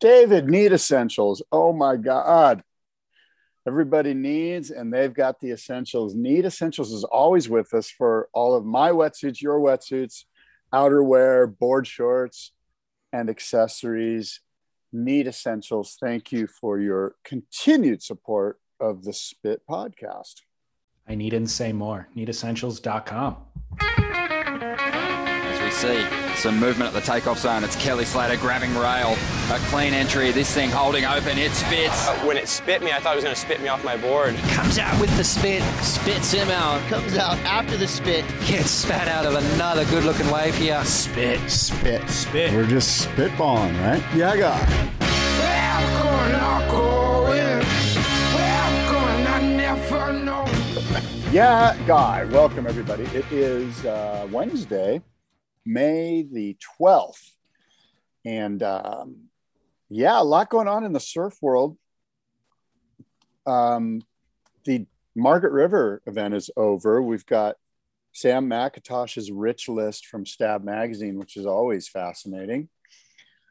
David, need essentials. Oh my God. Everybody needs, and they've got the essentials. Need Essentials is always with us for all of my wetsuits, your wetsuits, outerwear, board shorts, and accessories. Need Essentials, thank you for your continued support of the Spit podcast. I needn't say more. Needessentials.com. As we see some movement at the takeoff zone, it's Kelly Slater grabbing rail. A clean entry, this thing holding open, it spits. Uh, when it spit me, I thought it was going to spit me off my board. Comes out with the spit, spits him out. Comes out after the spit, gets spat out of another good looking wave here. Spit, spit, spit. We're just spitballing, right? Yeah, guy. Welcome, I got. Yeah, Guy, welcome everybody. It is uh, Wednesday, May the 12th. And um, yeah, a lot going on in the surf world. Um, the Margaret River event is over. We've got Sam McIntosh's rich list from Stab Magazine, which is always fascinating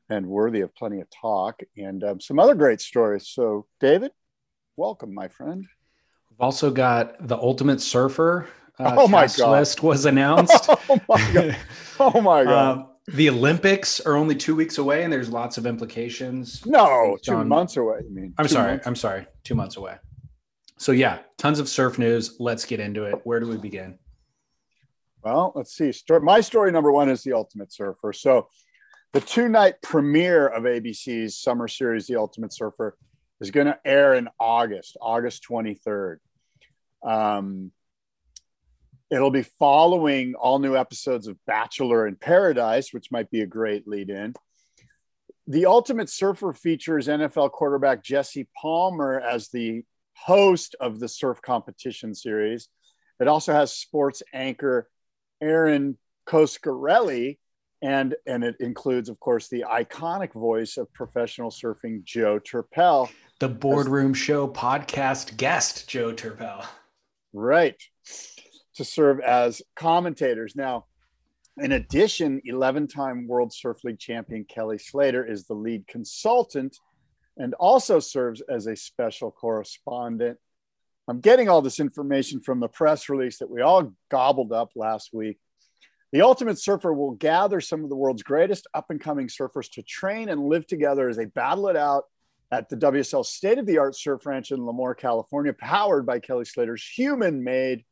and worthy of plenty of talk, and um, some other great stories. So, David, welcome, my friend. We've also got the Ultimate Surfer. Uh, Oh my God. list was announced. Oh my god! Oh my god! Um, the Olympics are only two weeks away, and there's lots of implications. no, two John- months away. You mean? I'm Two sorry. months. I'm sorry. Two months away. So yeah, tons of surf news. Let's get into it. Where do we begin? Well, let's see. Story, my story number one is The Ultimate Surfer. So, the two night premiere of ABC's summer series, The Ultimate Surfer, is going to air in August, August 23rd. Um, it'll be following all new episodes of Bachelor in Paradise, which might be a great lead in. The Ultimate Surfer features NFL quarterback Jesse Palmer as the host of the surf competition series. It also has sports anchor Erin Coscarelli, and and it includes, of course, the iconic voice of professional surfing Joe Turpel. The Boardroom Show podcast guest, Joe Turpel. Right. To serve as commentators. Now, in addition, 11 time World Surf League champion Kelly Slater is the lead consultant and also serves as a special correspondent. I'm getting all this information from the press release that we all gobbled up last week. The Ultimate Surfer will gather some of the world's greatest up and coming surfers to train and live together as they battle it out at the WSL state of the art surf ranch in Lemoore, California, powered by Kelly Slater's human made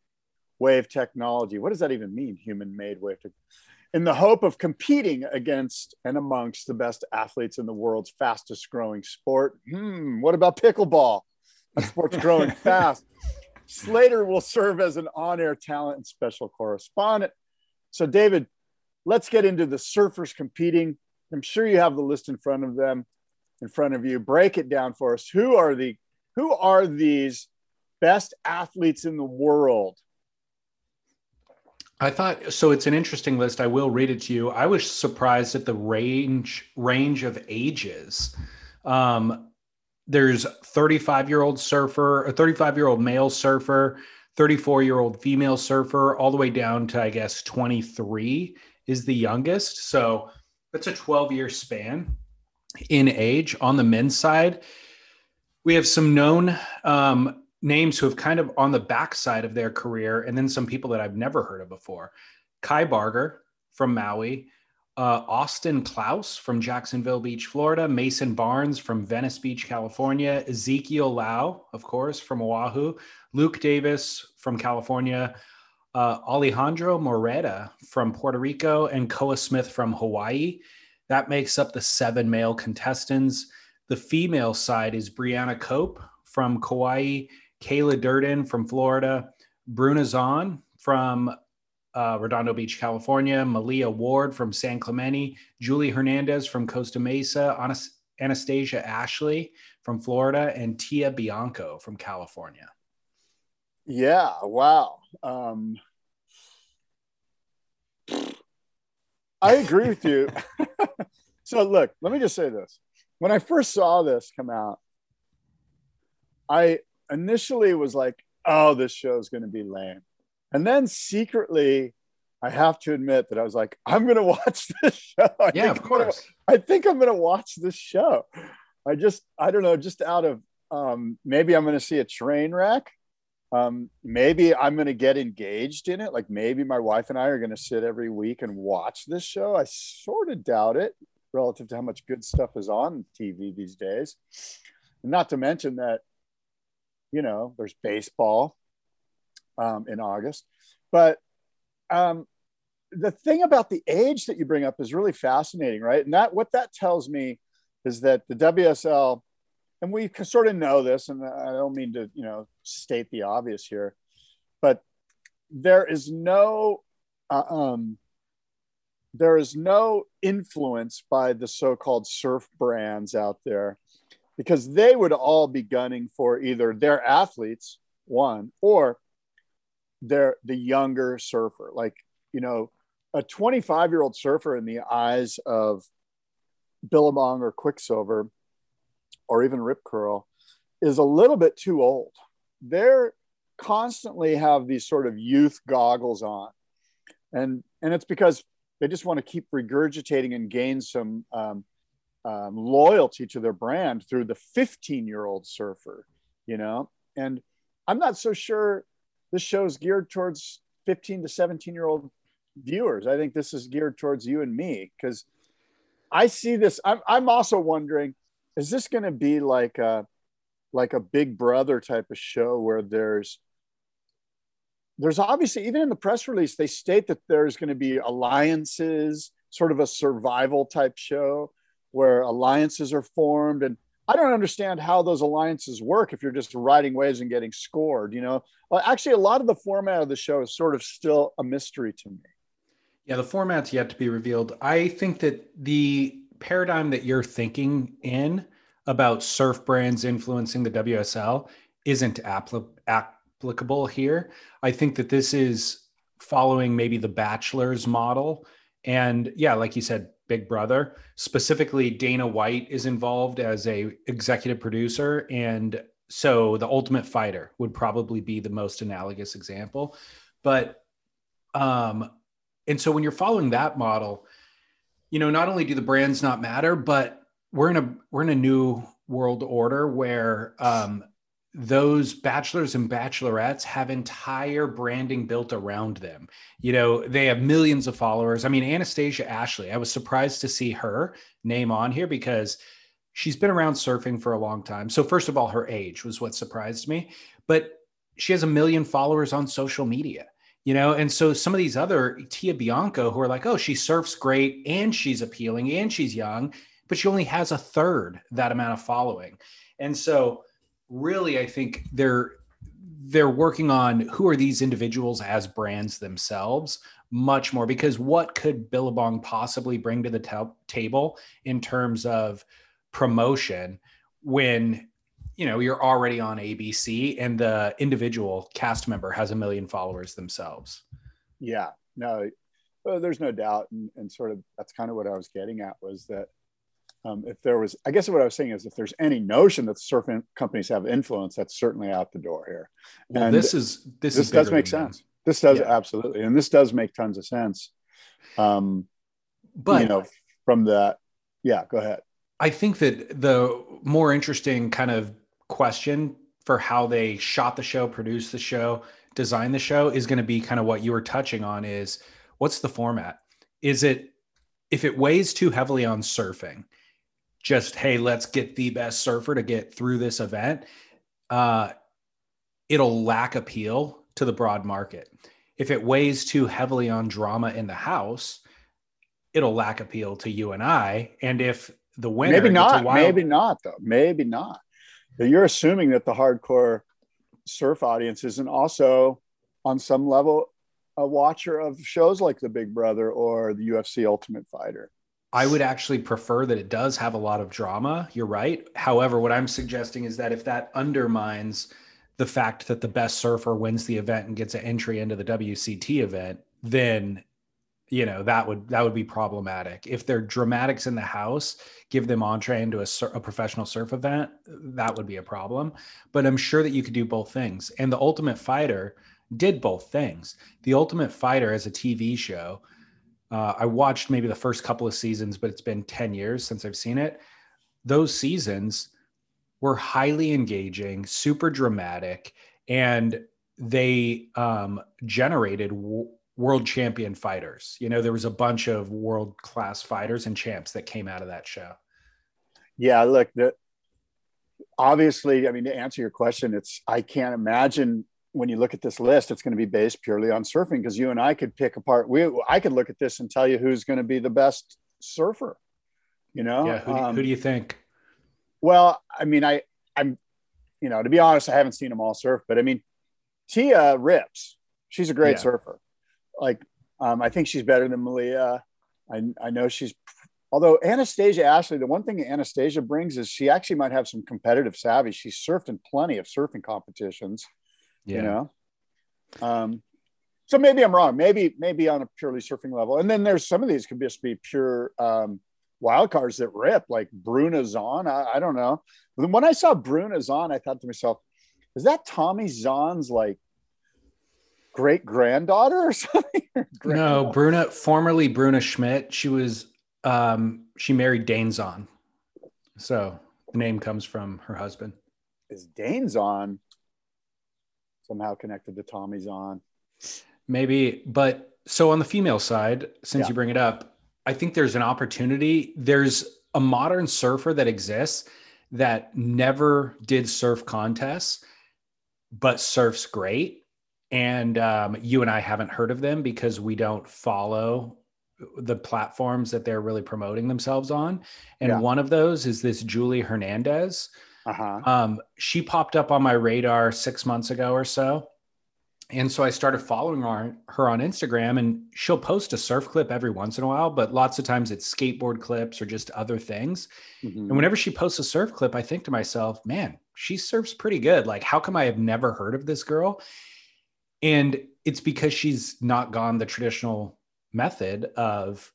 wave technology. What does that even mean, human made wave technology? In the hope of competing against and amongst the best athletes in the world's fastest growing sport. Hmm, what about pickleball? That sport's growing fast. Slater will serve as an on air talent and special correspondent. So, David, let's get into the surfers competing. I'm sure you have the list in front of them, in front of you. Break it down for us. Who are the who are these best athletes in the world? I thought so. It's an interesting list. I will read it to you. I was surprised at the range range of ages. Um, there's 35 year old surfer, a 35 year old male surfer, 34 year old female surfer, all the way down to I guess 23 is the youngest. So that's a 12 year span in age on the men's side. We have some known um, names who have kind of on the backside of their career, and then some people that I've never heard of before. Kai Barger from Maui, uh, Austin Klaus from Jacksonville Beach, Florida, Mason Barnes from Venice Beach, California, Ezekiel Lau, of course, from Oahu, Luke Davis from California, uh, Alejandro Moreda from Puerto Rico, and Koa Smith from Hawaii. That makes up the seven male contestants. The female side is Brianna Cope from Kauai, Kayla Durden from Florida, Bruna Zahn from uh, Redondo Beach, California, Malia Ward from San Clemente, Julie Hernandez from Costa Mesa, Anas- Anastasia Ashley from Florida and Tia Blanco from California. Yeah, wow. Um, I agree with you. so, look, let me just say this. When I first saw this come out, I initially was like, oh, this show is going to be lame. And then secretly, I have to admit that I was like, I'm going to watch this show. I yeah, of course. Gonna, I think I'm going to watch this show. I just, I don't know, just out of um, maybe I'm going to see a train wreck. Um, maybe I'm going to get engaged in it. Like maybe my wife and I are going to sit every week and watch this show. I sort of doubt it relative to how much good stuff is on TV these days. Not to mention that, you know, there's baseball um, in August. But um, the thing about the age that you bring up is really fascinating, right? And that what that tells me is that the WSL, and we sort of know this, and I don't mean to, you know, state the obvious here, but there is no, uh, um, there is no influence by the so-called surf brands out there, because they would all be gunning for either their athletes, one, or they're the younger surfer. Like, you know, a 25 year old surfer in the eyes of Billabong or Quiksilver or even Rip Curl is a little bit too old. They're constantly have these sort of youth goggles on. And, and it's because they just want to keep regurgitating and gain some um, um, loyalty to their brand through the 15 year old surfer, you know? And I'm not so sure this show's geared towards 15 to 17 year old viewers. I think this is geared towards you and me because I see this. I'm, I'm also wondering, is this going to be like a, like a big brother type of show where there's, there's obviously, even in the press release, they state that there's going to be alliances, sort of a survival type show where alliances are formed. And I don't understand how those alliances work if you're just riding waves and getting scored. You know, well, actually, a lot of the format of the show is sort of still a mystery to me. Yeah, the format's yet to be revealed. I think that the paradigm that you're thinking in about surf brands influencing the WSL isn't apl- applicable here. I think that this is following maybe the Bachelor's model. And yeah, like you said, Big Brother. Specifically, Dana White is involved as a executive producer, and so the Ultimate Fighter would probably be the most analogous example. But um, and so when you're following that model, you know, not only do the brands not matter, but we're in a we're in a new world order where um, those bachelors and bachelorettes have entire branding built around them. You know, they have millions of followers. I mean, Anastasia Ashley, I was surprised to see her name on here because she's been around surfing for a long time. So, first of all, her age was what surprised me, but she has a million followers on social media. You know, and so some of these other Tia Blanco who are like, oh, she surfs great and she's appealing and she's young, but she only has a third that amount of following. And so really, I think they're they're working on who are these individuals as brands themselves much more because what could Billabong possibly bring to the t- table in terms of promotion when you know you're already on ABC and the individual cast member has a million followers themselves. Yeah, no, uh, there's no doubt, and, and sort of that's kind of what I was getting at was that um, if there was, I guess what I was saying is if there's any notion that surfing companies have influence, that's certainly out the door here. Well, and this is this, this is does make sense. That. This does yeah. absolutely, and this does make tons of sense. Um, but you know, from that, yeah, go ahead. I think that the more interesting kind of question for how they shot the show, produced the show, designed the show is going to be kind of what you were touching on is what's the format? Is it if it weighs too heavily on surfing, just hey let's get the best surfer to get through this event uh, it'll lack appeal to the broad market. If it weighs too heavily on drama in the house it'll lack appeal to you and i. And if the winner maybe not wild... maybe not though. Maybe not. But you're assuming that the hardcore surf audience isn't also on some level a watcher of shows like the big brother or the ufc ultimate fighter I would actually prefer that it does have a lot of drama. You're right. However, what I'm suggesting is that if that undermines the fact that the best surfer wins the event and gets an entry into the WCT event, then you know that would that would be problematic. If they're dramatics in the house, give them entree into a, a professional surf event, that would be a problem. But I'm sure that you could do both things. And the Ultimate Fighter did both things. The Ultimate Fighter as a TV show uh, I watched maybe the first couple of seasons, but it's been 10 years since I've seen it. Those seasons were highly engaging, super dramatic, and they um, generated w- world champion fighters. You know, there was a bunch of world class fighters and champs that came out of that show. Yeah, look, the, obviously, I mean, to answer your question, it's I can't imagine when you look at this list, it's going to be based purely on surfing because you and I could pick apart. We I could look at this and tell you who's going to be the best surfer. You know, yeah. Who do, um, who do you think? Well, I mean, I I'm, you know, to be honest, I haven't seen them all surf, but I mean, Tia rips. She's a great yeah. surfer. Like, um, I think she's better than Malia. I I know she's. Although Anastasia Ashley, the one thing Anastasia brings is she actually might have some competitive savvy. She's surfed in plenty of surfing competitions yeah. you know? Um so maybe i'm wrong. Maybe maybe on a purely surfing level. And then there's some of these could just be pure um wild cards that rip like Bruna Zahn. I, I don't know. When i saw Bruna Zahn i thought to myself is that tommy zahn's like great granddaughter or something no bruna formerly bruna schmidt. She was um she married dane zahn. So the name comes from her husband. Is dane zahn somehow connected to Tommy Zahn. Maybe, but so on the female side, since yeah. you bring it up, I think there's an opportunity. There's a modern surfer that exists that never did surf contests, but surfs great. And um, you and I haven't heard of them because we don't follow the platforms that they're really promoting themselves on. And yeah. one of those is this Julie Hernandez, uh-huh. Um, she popped up on my radar six months ago or so. And so I started following her, her on Instagram, and she'll post a surf clip every once in a while, but lots of times it's skateboard clips or just other things. Mm-hmm. And whenever she posts a surf clip, I think to myself, man, she surfs pretty good. Like, how come I have never heard of this girl? And it's because she's not gone the traditional method of,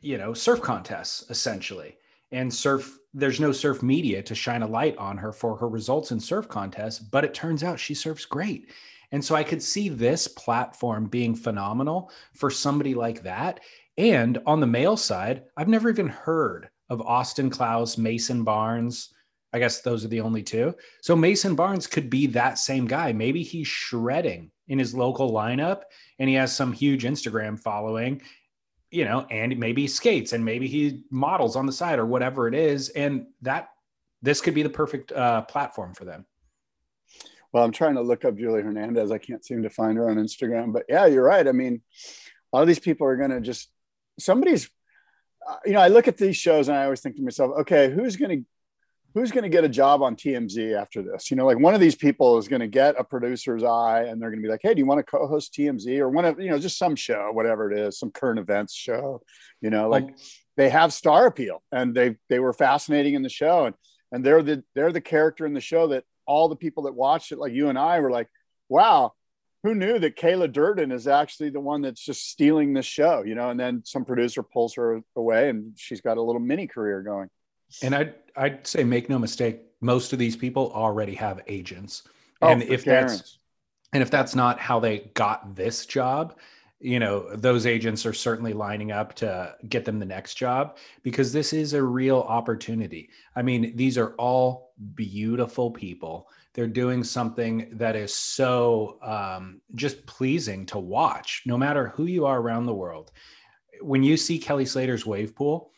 you know, surf contests essentially. And surf there's no surf media to shine a light on her for her results in surf contests, but it turns out she surfs great. And so I could see this platform being phenomenal for somebody like that. And on the male side, I've never even heard of Austin Klaus, Mason Barnes. I guess those are the only two. So Mason Barnes could be that same guy. Maybe he's shredding in his local lineup and he has some huge Instagram following you know, and maybe skates and maybe he models on the side or whatever it is. And that this could be the perfect uh, platform for them. Well, I'm trying to look up Julie Hernandez. I can't seem to find her on Instagram, but yeah, you're right. I mean, a lot of these people are going to just somebody's, uh, you know, I look at these shows and I always think to myself, okay, who's going to who's going to get a job on TMZ after this? You know, like one of these people is going to get a producer's eye and they're going to be like, Hey, do you want to co-host TMZ or one of, you know, just some show, whatever it is, some current events show, you know, like oh. they have star appeal and they, they were fascinating in the show. And, and they're the, they're the character in the show that all the people that watched it, like you and I were like, wow, who knew that Kayla Durden is actually the one that's just stealing this show, you know, and then some producer pulls her away and she's got a little mini career going. And I'd I'd say make no mistake, most of these people already have agents. Oh, and if that's and if that's not how they got this job, you know, those agents are certainly lining up to get them the next job because this is a real opportunity. I mean, these are all beautiful people. They're doing something that is so um, just pleasing to watch, no matter who you are around the world. When you see Kelly Slater's wave pool,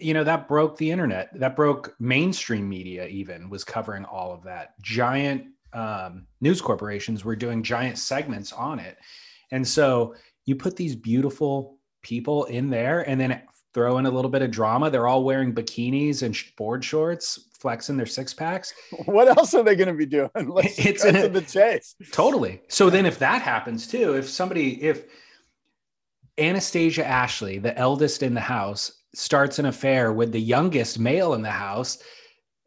you know that broke the internet that broke mainstream media even was covering all of that. Giant um, news corporations were doing giant segments on it. And so you put these beautiful people in there and then throw in a little bit of drama. They're all wearing bikinis and board shorts flexing their six packs. What else are they going to be doing? Let's it's in the chase. Totally. So then if that happens too if somebody if anastasia ashley the eldest in the house starts an affair with the youngest male in the house,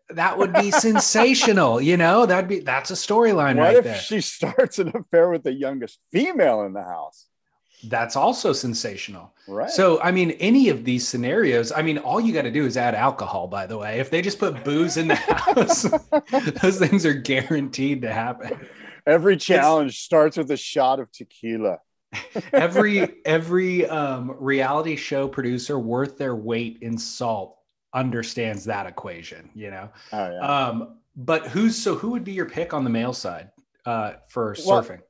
that would be sensational. You know, that'd be that's a storyline right if there. she starts an affair with the youngest female in the house? That's also sensational. Right. So, I mean, any of these scenarios, I mean, all you got to do is add alcohol, by the way. If they just put booze in the house, those things are guaranteed to happen. Every challenge it's, starts with a shot of tequila. every every um, reality show producer worth their weight in salt understands that equation, you know. Oh, yeah. Um, but who's so who would be your pick on the male side uh, for surfing?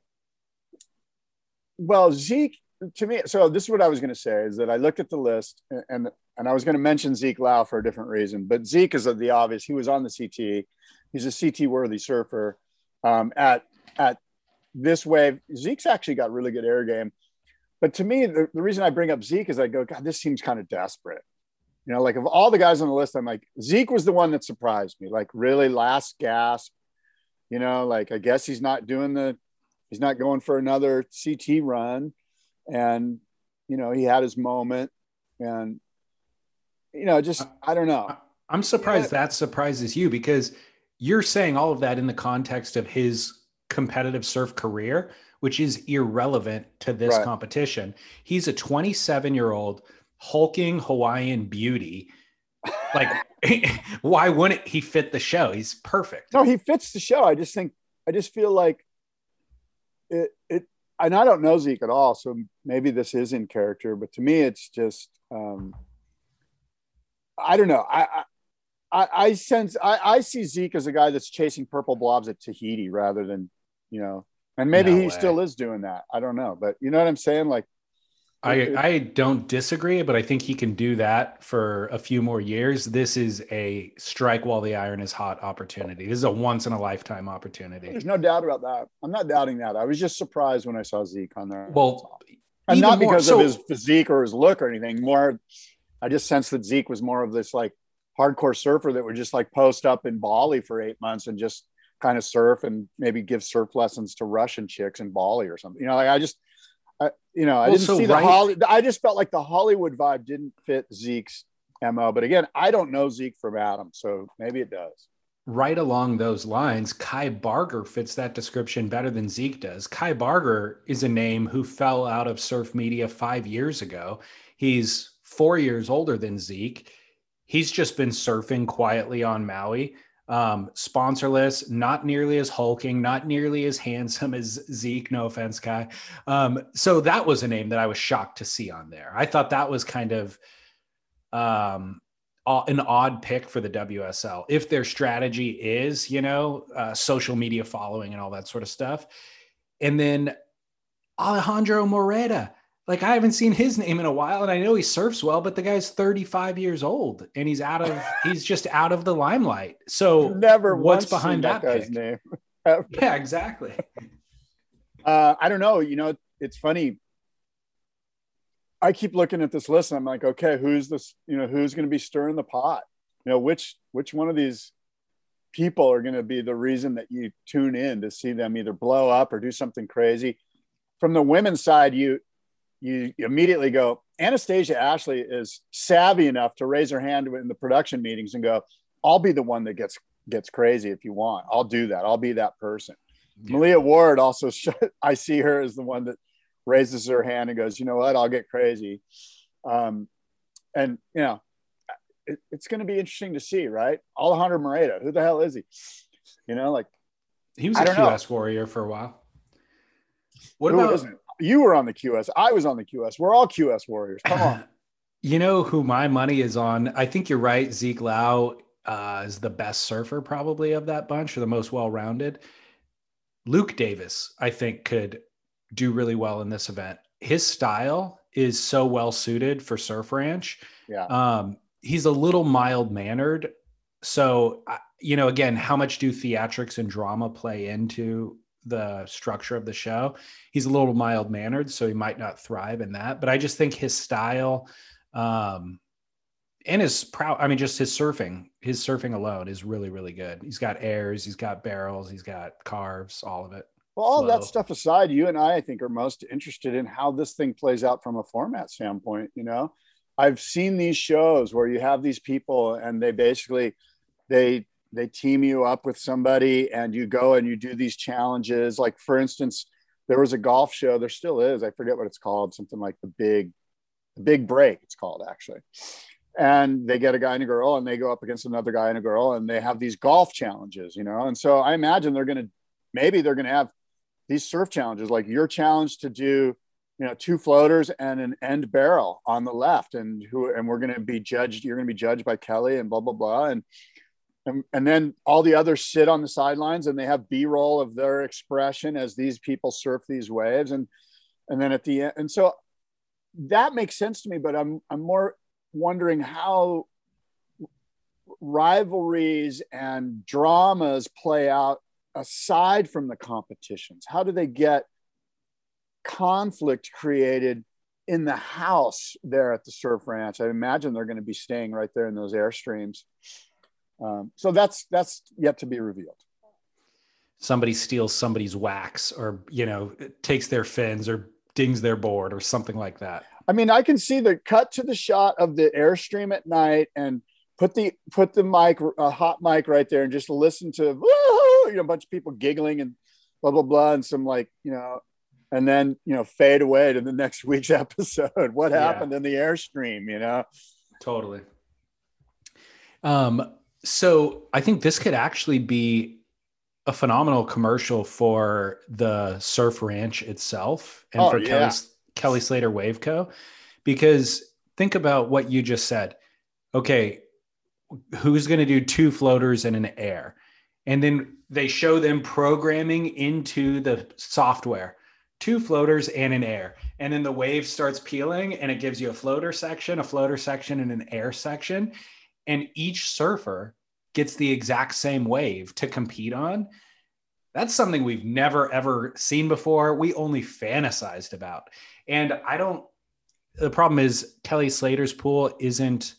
Well, well, Zeke to me. So this is what I was going to say is that I looked at the list and and I was going to mention Zeke Lau for a different reason, but Zeke is of the obvious. He was on the CT. He's a CT worthy surfer. Um, at at this wave, Zeke's actually got really good air game. But to me, the, the reason I bring up Zeke is I go, God, this seems kind of desperate. You know, like of all the guys on the list, I'm like, Zeke was the one that surprised me. Like, really, last gasp. You know, like I guess he's not doing the, he's not going for another CT run, and you know, he had his moment, and you know, just I don't know. I'm surprised yeah. that surprises you because you're saying all of that in the context of his competitive surf career, which is irrelevant to this right. competition. He's a 27 year old hulking Hawaiian beauty. Like, why wouldn't he fit the show? He's perfect. No, he fits the show. I just think, I just feel like it, it, and I don't know Zeke at all. So maybe this is in character, but to me, it's just, um, I don't know. I, I, I sense, I, I see Zeke as a guy that's chasing purple blobs at Tahiti rather than, you know, and maybe no he way. still is doing that. I don't know, but you know what I'm saying? Like, I, I don't disagree, but I think he can do that for a few more years. This is a strike while the iron is hot opportunity. This is a once in a lifetime opportunity. There's no doubt about that. I'm not doubting that. I was just surprised when I saw Zeke on there. Well, and not because more, so, of his physique or his look or anything. More, I just sensed that Zeke was more of this like hardcore surfer that would just like post up in Bali for eight months and just kind of surf and maybe give surf lessons to Russian chicks in Bali or something. You know, like I just I, you know, I didn't see the right. Holly. I just felt like the Hollywood vibe didn't fit Zeke's mo. But again, I don't know Zeke from Adam, so maybe it does. Right along those lines, Kai Barger fits that description better than Zeke does. Kai Barger is a name who fell out of surf media five years ago. He's four years older than Zeke. He's just been surfing quietly on Maui um, sponsorless, not nearly as hulking, not nearly as handsome as Zeke. No offense, Kai. Um, so that was a name that I was shocked to see on there. I thought that was kind of um, an odd pick for the WSL. If their strategy is, you know, uh, social media following and all that sort of stuff. And then Alejandro Moreda like I haven't seen his name in a while, and I know he surfs well, but the guy's 35 years old and he's out of he's just out of the limelight. So never what's behind that, that guy's pick? name. yeah, exactly. Uh, I don't know. You know, it's funny. I keep looking at this list and I'm like, okay, who's this? You know, who's going to be stirring the pot? You know, which which one of these people are going to be the reason that you tune in to see them either blow up or do something crazy? From the women's side, you you immediately go, Anastasia Ashley is savvy enough to raise her hand in the production meetings and go, I'll be the one that gets gets crazy if you want. I'll do that. I'll be that person. Yeah. Malia Ward also, I see her as the one that raises her hand and goes, you know what, I'll get crazy. Um, and, you know, it, it's going to be interesting to see, right? Alejandro Moreda, who the hell is he? You know, like he was a QS know. warrior for a while. What who about isn't? You were on the QS. I was on the QS. We're all QS warriors. Come on. you know who my money is on? I think you're right. Zeke Lau uh, is the best surfer probably of that bunch, or the most well-rounded. Luke Davis, I think, could do really well in this event. His style is so well suited for Surf Ranch. Yeah. Um, he's a little mild mannered. So, you know, again, how much do theatrics and drama play into the structure of the show. He's a little mild mannered, so he might not thrive in that. But I just think his style, um, and his proud, I mean, just his surfing, his surfing alone is really, really good. He's got airs, he's got barrels, he's got carves, all of it. Well, all that stuff aside, you and I, I think, are most interested in how this thing plays out from a format standpoint. You know, I've seen these shows where you have these people and they basically they they team you up with somebody and you go and you do these challenges. Like for instance, there was a golf show. There still is. I forget what it's called. Something like the big, the big break. It's called actually. And they get a guy and a girl, and they go up against another guy and a girl, and they have these golf challenges, you know. And so I imagine they're going to, maybe they're going to have these surf challenges, like your challenge to do, you know, two floaters and an end barrel on the left, and who, and we're going to be judged. You're going to be judged by Kelly and blah blah blah, and and, and then all the others sit on the sidelines and they have b-roll of their expression as these people surf these waves. And and then at the end and so that makes sense to me but i'm i'm more wondering how rivalries and dramas play out aside from the competitions. How do they get conflict created in the house there at the surf ranch? I imagine they're going to be staying right there in those airstreams um, so that's that's yet to be revealed. Somebody steals somebody's wax, or you know, takes their fins, or dings their board, or something like that. I mean, I can see the cut to the shot of the airstream at night, and put the put the mic, a hot mic right there, and just listen to you know a bunch of people giggling and blah blah blah, and some like you know, and then you know fade away to the next week's episode. What happened yeah. in the airstream? You know, totally. Um, so I think this could actually be a phenomenal commercial for the Surf Ranch itself and oh, for yeah. Kelly, Kelly Slater Wave Co. Because think about what you just said. Okay, who's going to do two floaters and an air? And then they show them programming into the software two floaters and an air. And then the wave starts peeling and it gives you a floater section, a floater section, and an air section and each surfer gets the exact same wave to compete on that's something we've never ever seen before. We only fantasized about. And i don't the problem is kelly slater's pool isn't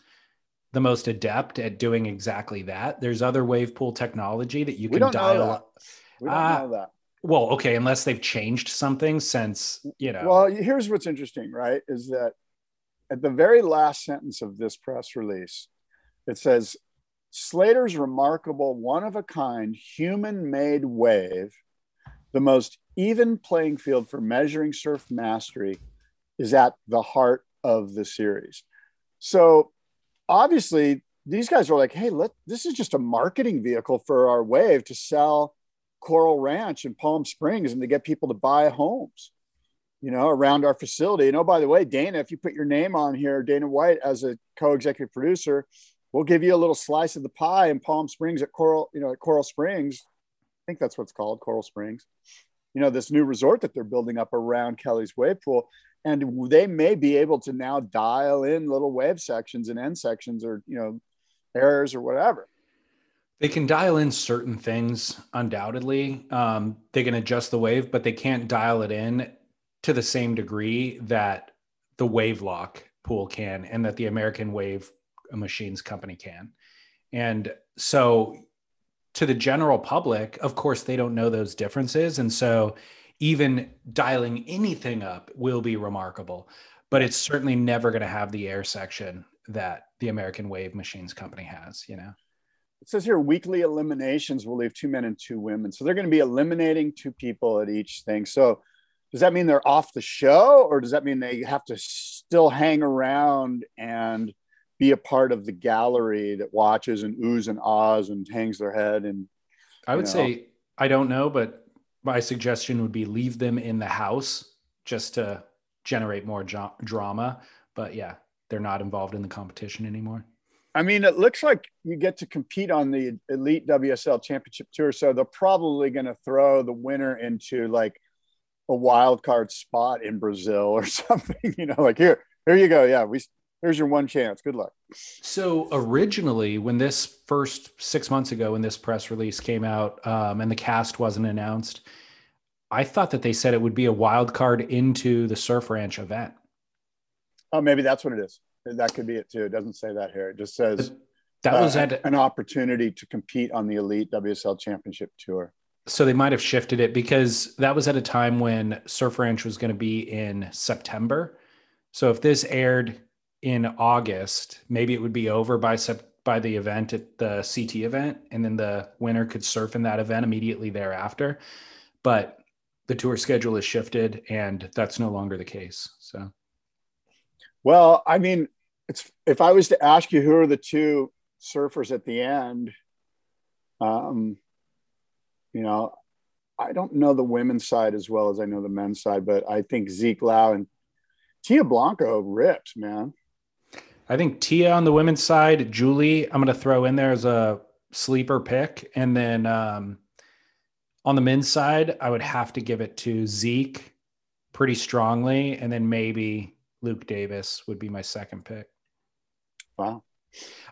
the most adept at doing exactly that. There's other wave pool technology that you can dial up. We don't uh, know that. well okay unless they've changed something since you know. Well here's what's interesting right is that at the very last sentence of this press release it says Slater's remarkable one of a kind human made wave, the most even playing field for measuring surf mastery, is at the heart of the series. So obviously, these guys are like, hey, let this is just a marketing vehicle for our wave to sell Coral Ranch in Palm Springs and to get people to buy homes, you know, around our facility. And oh, by the way, Dana, if you put your name on here, Dana White as a co-executive producer, we'll give you a little slice of the pie in Palm Springs at Coral, you know, at Coral Springs. I think that's what's called Coral Springs. You know, this new resort that they're building up around Kelly's wave pool. And they may be able to now dial in little wave sections and end sections or, you know, errors or whatever. They can dial in certain things, undoubtedly. Um, they can adjust the wave, but they can't dial it in to the same degree that the wave lock pool can and that the American wave a machines company can. And so to the general public, of course, they don't know those differences. And so even dialing anything up will be remarkable, but it's certainly never going to have the air section that the American Wave Machines Company has, you know? It says here weekly eliminations will leave two men and two women. So they're going to be eliminating two people at each thing. So does that mean they're off the show or does that mean they have to still hang around and be a part of the gallery that watches and oohs and ahs and hangs their head and i would know. say i don't know but my suggestion would be leave them in the house just to generate more jo- drama. But yeah they're not involved in the competition anymore. I mean it looks like you get to compete on the elite wsl championship tour so they're probably going to throw the winner into like a wild card spot in brazil or something you know like here here you go. Yeah we here's your one chance. Good luck. So originally, when this first six months ago, when this press release came out um, and the cast wasn't announced, I thought that they said it would be a wild card into the Surf Ranch event. Oh, maybe that's what it is. That could be it too. It doesn't say that here. It just says that was uh, at, an opportunity to compete on the Elite WSL Championship Tour. So they might have shifted it because that was at a time when Surf Ranch was going to be in September. So if this aired in August, maybe it would be over by sep- by the event at the CT event, and then the winner could surf in that event immediately thereafter. But the tour schedule is shifted, and that's no longer the case. So, well, I mean, it's if I was to ask you who are the two surfers at the end, um, you know, I don't know the women's side as well as I know the men's side, but I think Zeke Lau and Tia Blanco rips, man. I think Tia on the women's side, Julie, I'm going to throw in there as a sleeper pick. And then um, on the men's side, I would have to give it to Zeke pretty strongly. And then maybe Luke Davis would be my second pick. Wow.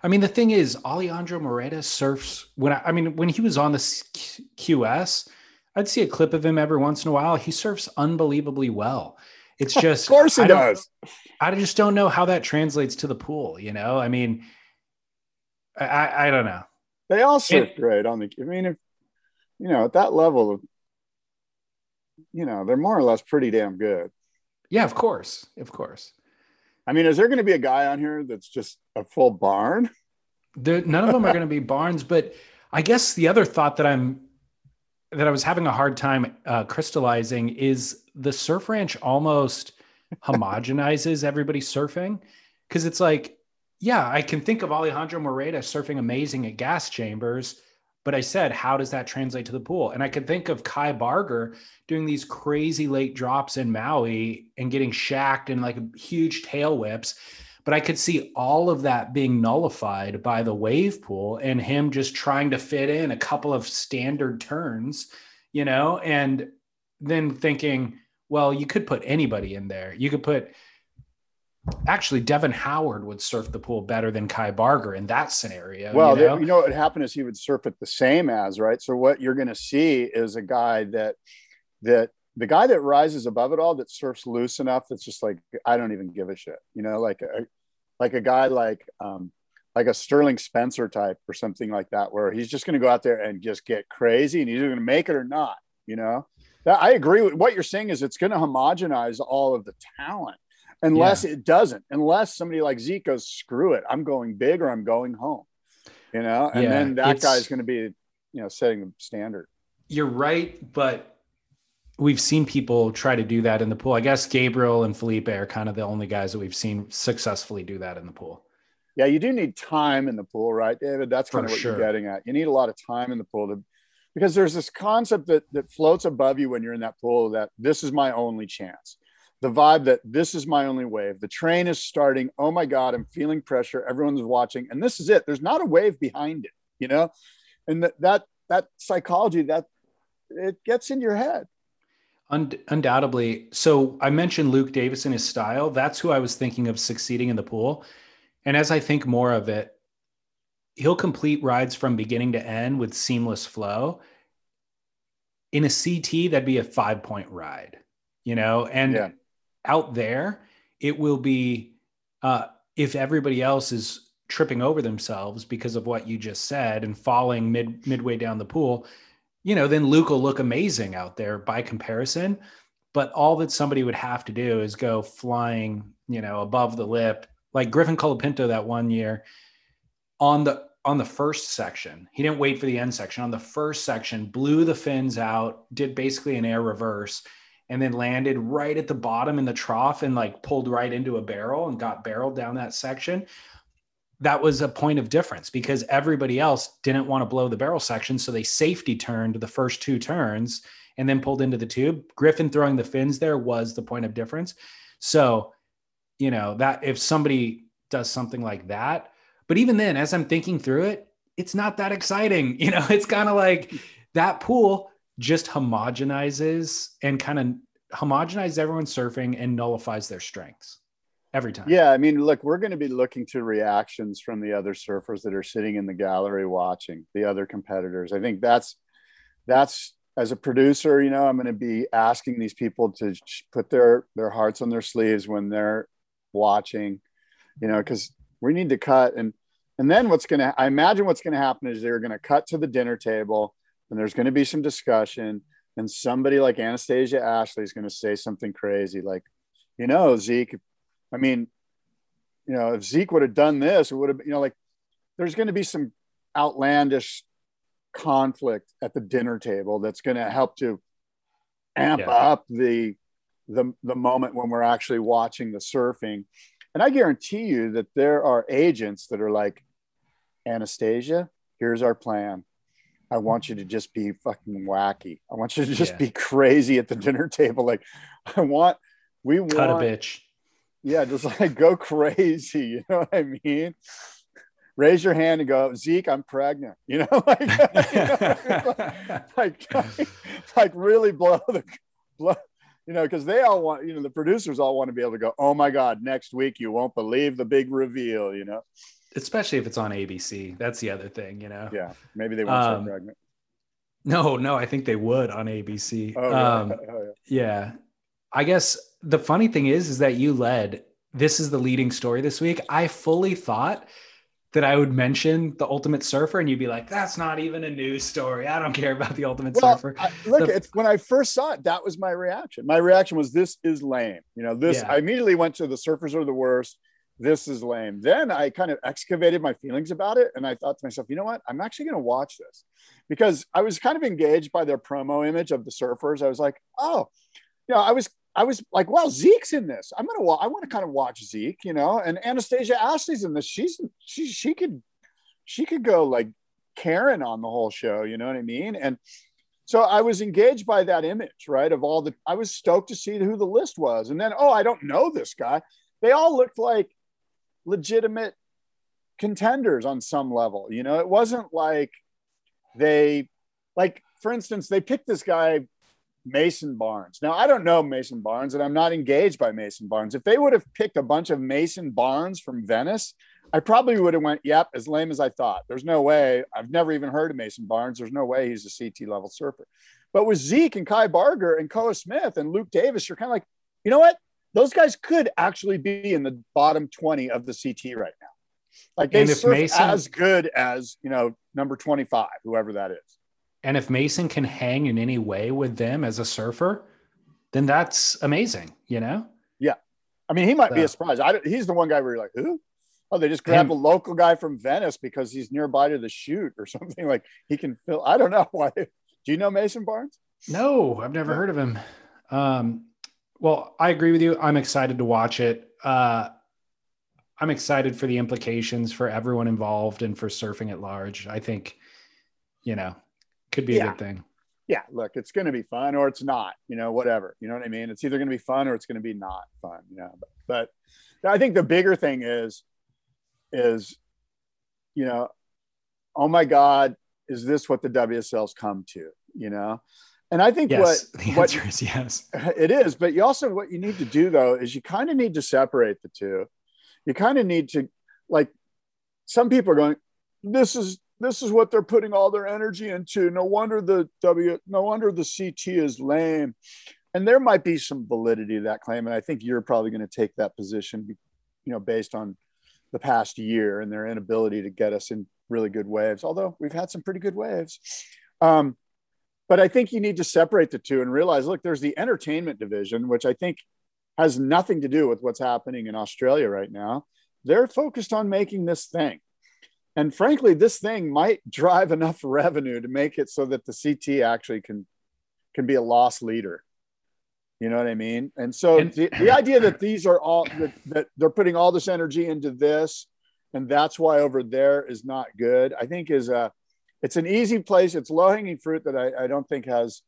I mean, the thing is, Alejandro Moreda surfs when I, I mean, when he was on the QS, I'd see a clip of him every once in a while. He surfs unbelievably well. It's just, of course, he I does. I just don't know how that translates to the pool. You know, I mean, I, I don't know. They all surf great on the. I mean, if you know at that level, you know they're more or less pretty damn good. Yeah, of course, of course. I mean, is there going to be a guy on here that's just a full barn? The, none of them are going to be barns, but I guess the other thought that I'm that I was having a hard time uh, crystallizing is the surf ranch almost homogenizes everybody surfing because it's like, yeah, I can think of Alejandro Moreda surfing amazing at gas chambers, but I said, how does that translate to the pool? And I could think of Kai Barger doing these crazy late drops in Maui and getting shacked and like huge tail whips. But I could see all of that being nullified by the wave pool and him just trying to fit in a couple of standard turns, you know, and then thinking, well, you could put anybody in there. You could put actually Devon Howard would surf the pool better than Kai Barger in that scenario. Well, you know, you know what happened is he would surf it the same as right. So what you're going to see is a guy that that the guy that rises above it all that surfs loose enough that's just like I don't even give a shit. You know, like a like a guy like um like a Sterling Spencer type or something like that, where he's just going to go out there and just get crazy and he's either going to make it or not. You know, that, I agree with what you're saying is it's going to homogenize all of the talent unless yeah. it doesn't, unless somebody like Zeke goes, screw it, I'm going big or I'm going home. You know, and yeah, then that guy's going to be, you know, setting the standard. You're right, but we've seen people try to do that in the pool. I guess Gabriel and Felipe are kind of the only guys that we've seen successfully do that in the pool. Yeah, you do need time in the pool, right, David? That's kind For of what sure. you're getting at. You need a lot of time in the pool to because there's this concept that that floats above you when you're in that pool that this is my only chance. The vibe that this is my only wave. The train is starting. Oh my God, I'm feeling pressure. Everyone's watching, and this is it. There's not a wave behind it, you know, and that that that psychology that it gets in your head undoubtedly. So I mentioned Luke Davis and his style. That's who I was thinking of succeeding in the pool. And as I think more of it, he'll complete rides from beginning to end with seamless flow. In a CT, that'd be a five point ride, you know? And yeah. out there, it will be, uh, if everybody else is tripping over themselves because of what you just said and falling mid midway down the pool, you know, then Luke will look amazing out there by comparison. But all that somebody would have to do is go flying, you know, above the lip, like Griffin Colapinto that one year on the on the first section. He didn't wait for the end section. On the first section, blew the fins out, did basically an air reverse, and then landed right at the bottom in the trough and like pulled right into a barrel and got barreled down that section that was a point of difference because everybody else didn't want to blow the barrel section. So they safety turned the first two turns and then pulled into the tube. Griffin throwing the fins there was the point of difference. So, you know, that if somebody does something like that, but even then, as I'm thinking through it, it's not that exciting. You know, it's kind of like that pool just homogenizes and kind of homogenizes everyone surfing and nullifies their strengths every time. Yeah, I mean, look, we're going to be looking to reactions from the other surfers that are sitting in the gallery watching the other competitors. I think that's that's as a producer, you know, I'm going to be asking these people to put their their hearts on their sleeves when they're watching, you know, because we need to cut and and then what's going to I imagine what's going to happen is they're going to cut to the dinner table and there's going to be some discussion and somebody like Anastasia Ashley is going to say something crazy like, you know, Zeke, I mean, you know, if Zeke would have done this, it would have, you know, like there's going to be some outlandish conflict at the dinner table that's going to help to amp yeah. up the the the moment when we're actually watching the surfing. And I guarantee you that there are agents that are like, Anastasia, here's our plan. I want you to just be fucking wacky. I want you to just yeah. be crazy at the dinner table. Like, I want, we want, cut a bitch. Yeah, just like go crazy. You know what I mean? Raise your hand and go, Zeke, I'm pregnant. You know, like, you know, like, like, like, really blow the, blow, you know, because they all want, you know, the producers all want to be able to go, oh my God, next week you won't believe the big reveal, you know? Especially if it's on ABC. That's the other thing, you know? Yeah. Maybe they won't um, pregnant. No, no, I think they would on ABC. Oh, um, oh, yeah. yeah. I guess the funny thing is, is that you led. This is the leading story this week. I fully thought that I would mention the Ultimate Surfer, and you'd be like, "That's not even a news story. I don't care about the Ultimate well, Surfer." I, look, the, when I first saw it, that was my reaction. My reaction was, "This is lame." You know, this. Yeah. I immediately went to the Surfers are the worst. This is lame. Then I kind of excavated my feelings about it, and I thought to myself, "You know what? I'm actually going to watch this," because I was kind of engaged by their promo image of the Surfers. I was like, "Oh." You know, I was I was like, well, Zeke's in this. I'm gonna wa- I want to kind of watch Zeke, you know, and Anastasia Ashley's in this. She's she she could she could go like Karen on the whole show, you know what I mean? And so I was engaged by that image, right? Of all the I was stoked to see who the list was. And then, oh, I don't know this guy. They all looked like legitimate contenders on some level. You know, it wasn't like they like for instance, they picked this guy Mason Barnes. Now, I don't know Mason Barnes and I'm not engaged by Mason Barnes. If they would have picked a bunch of Mason Barnes from Venice, I probably would have went, yep, as lame as I thought. There's no way. I've never even heard of Mason Barnes. There's no way he's a CT level surfer. But with Zeke and Kai Barger and Koa Smith and Luke Davis, you're kind of like, you know what? Those guys could actually be in the bottom 20 of the CT right now. Like they surf Mason, as good as, you know, number 25, whoever that is. And if Mason can hang in any way with them as a surfer, then that's amazing, you know? Yeah. I mean, he might so. be a surprise. I, he's the one guy where you're like, who? Oh, they just grabbed a local guy from Venice because he's nearby to the shoot or something. Like he can fill. I don't know why. Do you know Mason Barnes? No, I've never heard of him. Um, well, I agree with you. I'm excited to watch it. Uh, I'm excited for the implications for everyone involved and for surfing at large. I think, you know, could be a good thing. Yeah, look, it's going to be fun or it's not, you know, whatever. You know what I mean? It's either going to be fun or it's going to be not fun, you know. But, but I think the bigger thing is is you know, oh my god, is this what the WSL's come to, you know? And I think yes, what the answer what, is yes. It is, but you also what you need to do though is you kind of need to separate the two. You kind of need to like some people are going, this is this is what they're putting all their energy into. No wonder the W, no wonder the CT is lame. And there might be some validity to that claim. And I think you're probably going to take that position, you know, based on the past year and their inability to get us in really good waves, although we've had some pretty good waves. Um, but I think you need to separate the two and realize look, there's the entertainment division, which I think has nothing to do with what's happening in Australia right now. They're focused on making this thing and frankly this thing might drive enough revenue to make it so that the ct actually can can be a loss leader. You know what i mean? And so and, the, the idea that these are all that, that they're putting all this energy into this and that's why over there is not good i think is a it's an easy place. It's low hanging fruit that I, I don't think has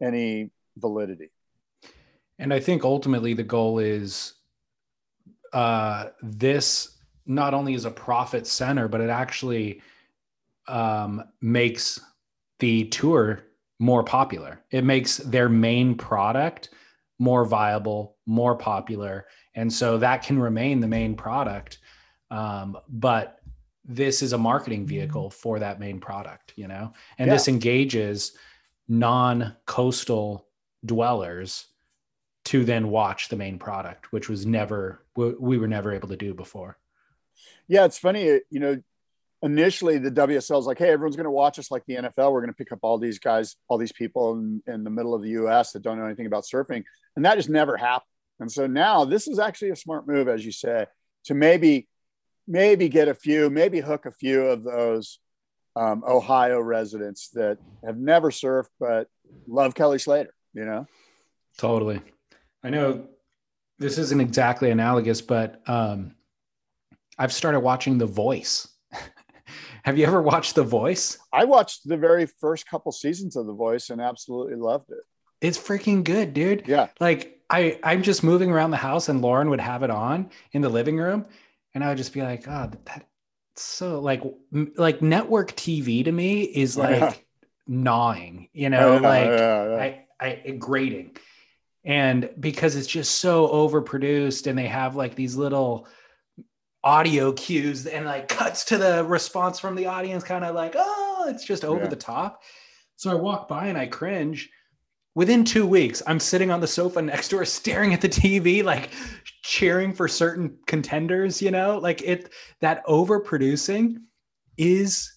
any validity. And i think ultimately the goal is uh, this not only is a profit center, but it actually um, makes the tour more popular. It makes their main product more viable, more popular. And so that can remain the main product. Um, but this is a marketing vehicle for that main product, you know? And yeah. this engages non coastal dwellers to then watch the main product, which was never, we were never able to do before. Yeah, it's funny. You know, initially the WSL is like, hey, everyone's going to watch us like the NFL. We're going to pick up all these guys, all these people in, in the middle of the U.S. that don't know anything about surfing, and that just never happened. And so now this is actually a smart move, as you say. to maybe maybe get a few, maybe hook a few of those um, Ohio residents that have never surfed but love Kelly Slater. You know, totally. I know this isn't exactly analogous, but um, I've started watching The Voice. Have you ever watched The Voice? I watched the very first couple seasons of The Voice and absolutely loved it. It's freaking good, dude. Yeah. Like I, I'm just moving around the house and Lauren would have it on in the living room, and I would just be like, "Oh, that so like like network TV to me is like yeah. gnawing, you know, yeah, like yeah, I, I grating." And because it's just so overproduced, and they have like these little audio cues and like cuts to the response from the audience, kind of like, oh, it's just over the top. So I walk by and I cringe within two weeks, I'm sitting on the sofa next door, staring at the TV, like cheering for certain contenders. You know, like it that overproducing is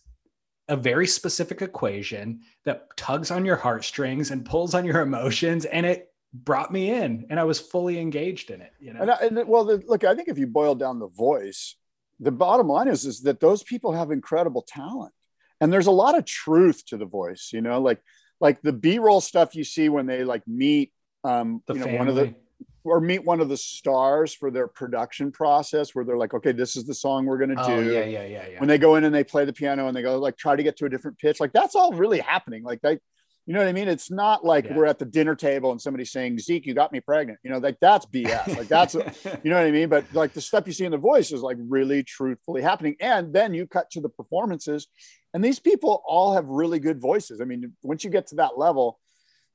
a very specific equation that tugs on your heartstrings and pulls on your emotions, and it brought me in, and I was fully engaged in it. You know, and, I, and well, the, look, I think if you boil down the voice, the bottom line is is that those people have incredible talent, and there's a lot of truth to the voice. You know, like like the b-roll stuff you see when they like meet um the you know family. one of the or meet one of the stars for their production process where they're like okay this is the song we're going to oh, do yeah, yeah yeah yeah when they go in and they play the piano and they go like try to get to a different pitch like that's all really happening like they you know what I mean? It's not like yeah. we're at the dinner table and somebody's saying, Zeke, you got me pregnant. You know, like that's BS. Like that's, you know what I mean? But like the stuff you see in the voice is like really truthfully happening. And then you cut to the performances and these people all have really good voices. I mean, once you get to that level,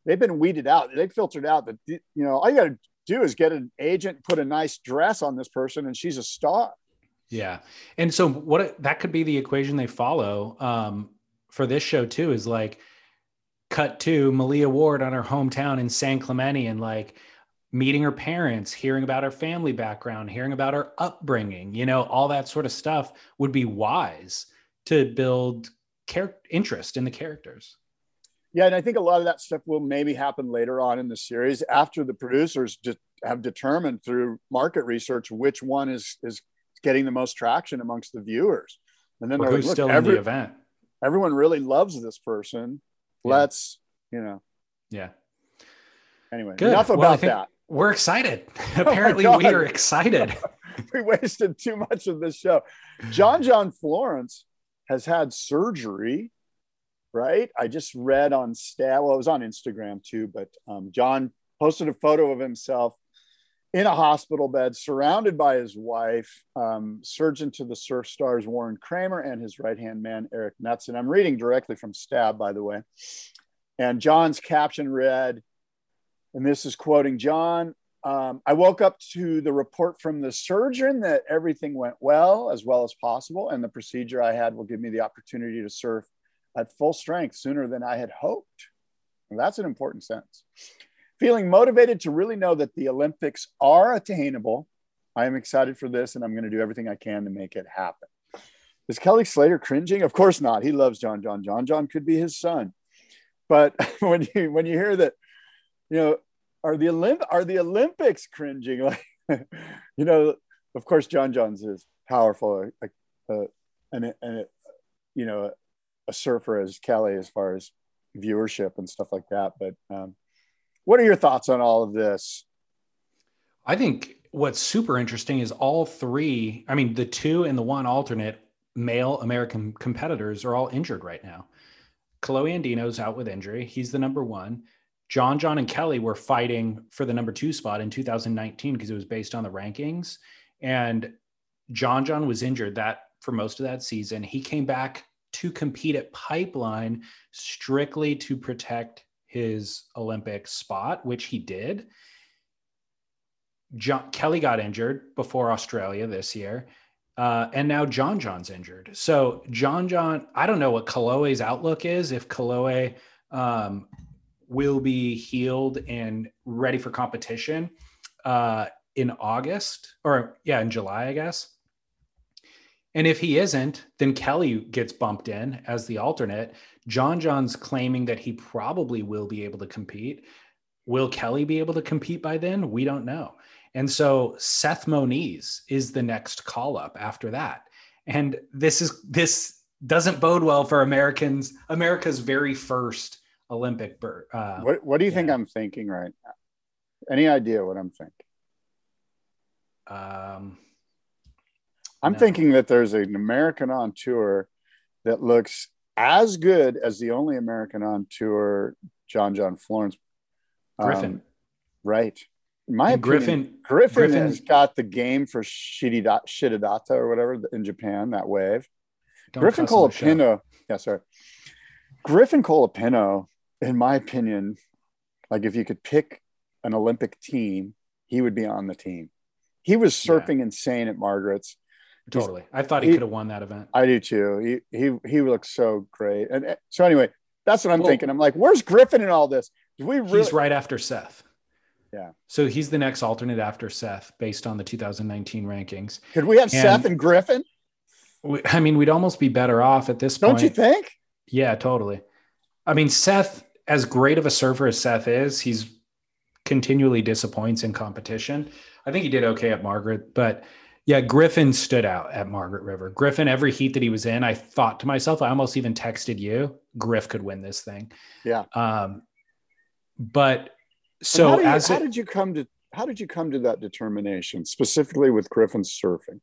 they've been weeded out. They've filtered out that, you know, all you got to do is get an agent, put a nice dress on this person, and she's a star. Yeah. And so, what that could be the equation they follow um, for this show, too, is like cut to Malia Ward on her hometown in San Clemente and like, meeting her parents, hearing about her family background, hearing about her upbringing, you know, all that sort of stuff would be wise to build char- interest in the characters. Yeah, and I think a lot of that stuff will maybe happen later on in the series after the producers just have determined through market research which one is is getting the most traction amongst the viewers. And then well, who's like, still every, in the event? Everyone really loves this person. Yeah. Let's, you know. Yeah. Anyway, Good. enough well, about that. We're excited. Apparently, oh we are excited. we wasted too much of this show. John John Florence has had surgery, right? I just read on Stab, well, it was on Instagram too, but um, John posted a photo of himself in a hospital bed, surrounded by his wife, um, surgeon to the Surf Stars Warren Kramer, and his right hand man Eric Knudsen. I'm reading directly from Stab, by the way. And John's caption read, and this is quoting John um, I woke up to the report from the surgeon that everything went well, as well as possible, and the procedure I had will give me the opportunity to surf at full strength sooner than I had hoped. And that's an important sentence. Feeling motivated to really know that the Olympics are attainable. I am excited for this, and I'm going to do everything I can to make it happen. Is Kelly Slater cringing? Of course not. He loves John John. John John could be his son. But when you when you hear that, you know, are the Olymp- are the Olympics cringing? Like, you know, of course, John Johns is powerful, like, uh, and and you know, a surfer as Kelly as far as viewership and stuff like that. But um, what are your thoughts on all of this? I think what's super interesting is all three. I mean, the two and the one alternate male American competitors are all injured right now. Kolohe Andino's out with injury. He's the number one. John, John, and Kelly were fighting for the number two spot in 2019 because it was based on the rankings. And John, John was injured that for most of that season. He came back to compete at Pipeline strictly to protect his Olympic spot, which he did. John, Kelly got injured before Australia this year. Uh, and now John John's injured. So John John, I don't know what Kolohe's outlook is. If Kolohe um, will be healed and ready for competition uh, in August or yeah, in July, I guess. And if he isn't, then Kelly gets bumped in as the alternate. John John's claiming that he probably will be able to compete. Will Kelly be able to compete by then? We don't know. And so Seth Moniz is the next call up after that. And this is this doesn't bode well for Americans, America's very first Olympic bird. Uh, what What do you yeah. think I'm thinking right now? Any idea what I'm thinking? Um, I'm no. thinking that there's an American on tour that looks as good as the only American on tour, John John Florence. Griffin. Um, right. my opinion, Griffin, Griffin, Griffin has got the game for Shitadata or whatever in Japan, that wave. Griffin Colapinto. Yeah, sorry. Griffin Colapinto, in my opinion, like if you could pick an Olympic team, he would be on the team. He was surfing yeah. insane at Margaret's. Totally. I thought he, he could have won that event. I do too. He he he looks so great. And eh, so anyway, that's what I'm well, thinking. I'm like, where's Griffin in all this? Do we really- He's right after Seth. Yeah. So he's the next alternate after Seth based on the 2019 rankings. Could we have and Seth and Griffin? We, I mean, we'd almost be better off at this Don't point. Don't you think? Yeah, totally. I mean, Seth, as great of a surfer as Seth is, he's continually disappoints in competition. I think he did okay at Margaret, but yeah, Griffin stood out at Margaret River. Griffin, every heat that he was in, I thought to myself, I almost even texted you, Griff could win this thing. Yeah. Um, but so how, you, how it, did you come to how did you come to that determination specifically with Griffin's surfing?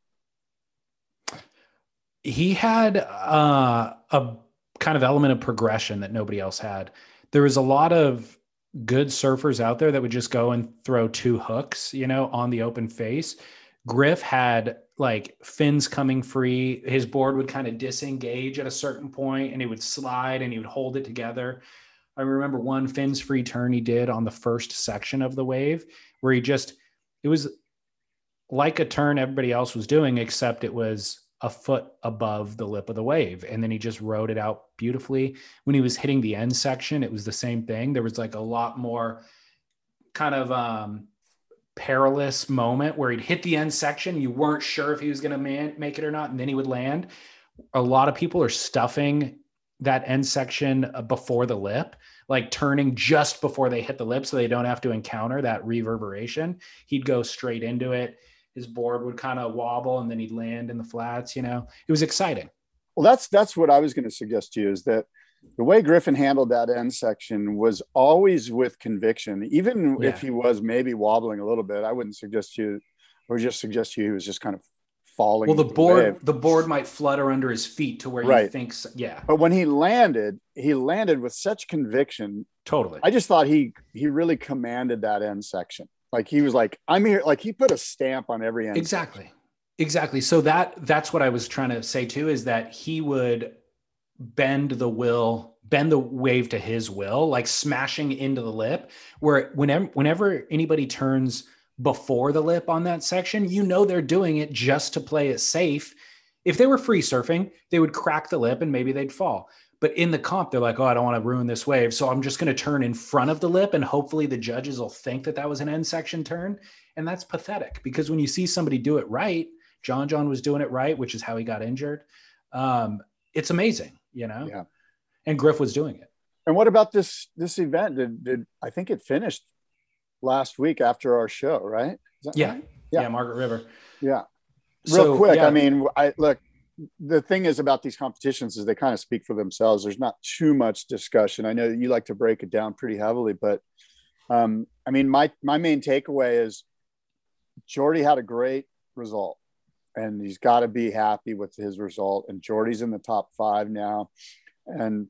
He had uh, a kind of element of progression that nobody else had. There was a lot of good surfers out there that would just go and throw two hooks, you know, on the open face. Griff had like fins coming free. His board would kind of disengage at a certain point and it would slide and he would hold it together. I remember one fins free turn he did on the first section of the wave where he just, it was like a turn everybody else was doing, except it was a foot above the lip of the wave. And then he just rode it out beautifully. When he was hitting the end section, it was the same thing. There was like a lot more kind of um, perilous moment where he'd hit the end section. You weren't sure if he was going to man- make it or not. And then he would land. A lot of people are stuffing that end section uh, before the lip, like turning just before they hit the lip so they don't have to encounter that reverberation. He'd go straight into it his board would kind of wobble and then he'd land in the flats you know it was exciting well that's that's what i was going to suggest to you is that the way griffin handled that end section was always with conviction even yeah. if he was maybe wobbling a little bit i wouldn't suggest you I would just suggest you he was just kind of falling well the board the, the board might flutter under his feet to where right. he thinks yeah but when he landed he landed with such conviction totally i just thought he he really commanded that end section like he was like, I'm here. Like he put a stamp on every end. Exactly. Exactly. So that that's what I was trying to say too, is that he would bend the will, bend the wave to his will, like smashing into the lip. Where whenever whenever anybody turns before the lip on that section, you know they're doing it just to play it safe. If they were free surfing, they would crack the lip and maybe they'd fall. But in the comp, they're like, oh, I don't want to ruin this wave. So I'm just going to turn in front of the lip and hopefully the judges will think that that was an end section turn. And that's pathetic because when you see somebody do it right, John John was doing it right, which is how he got injured. Um, it's amazing, you know? Yeah. And Griff was doing it. And what about this this event? Did, did I think it finished last week after our show, right? Yeah. Right? yeah. Yeah, Margaret River. Yeah. Real so, quick, yeah. I mean, I look, the thing is about these competitions is they kind of speak for themselves. There's not too much discussion. I know you like to break it down pretty heavily, but um, I mean, my my main takeaway is Jordy had a great result, and he's got to be happy with his result. And Jordy's in the top five now, and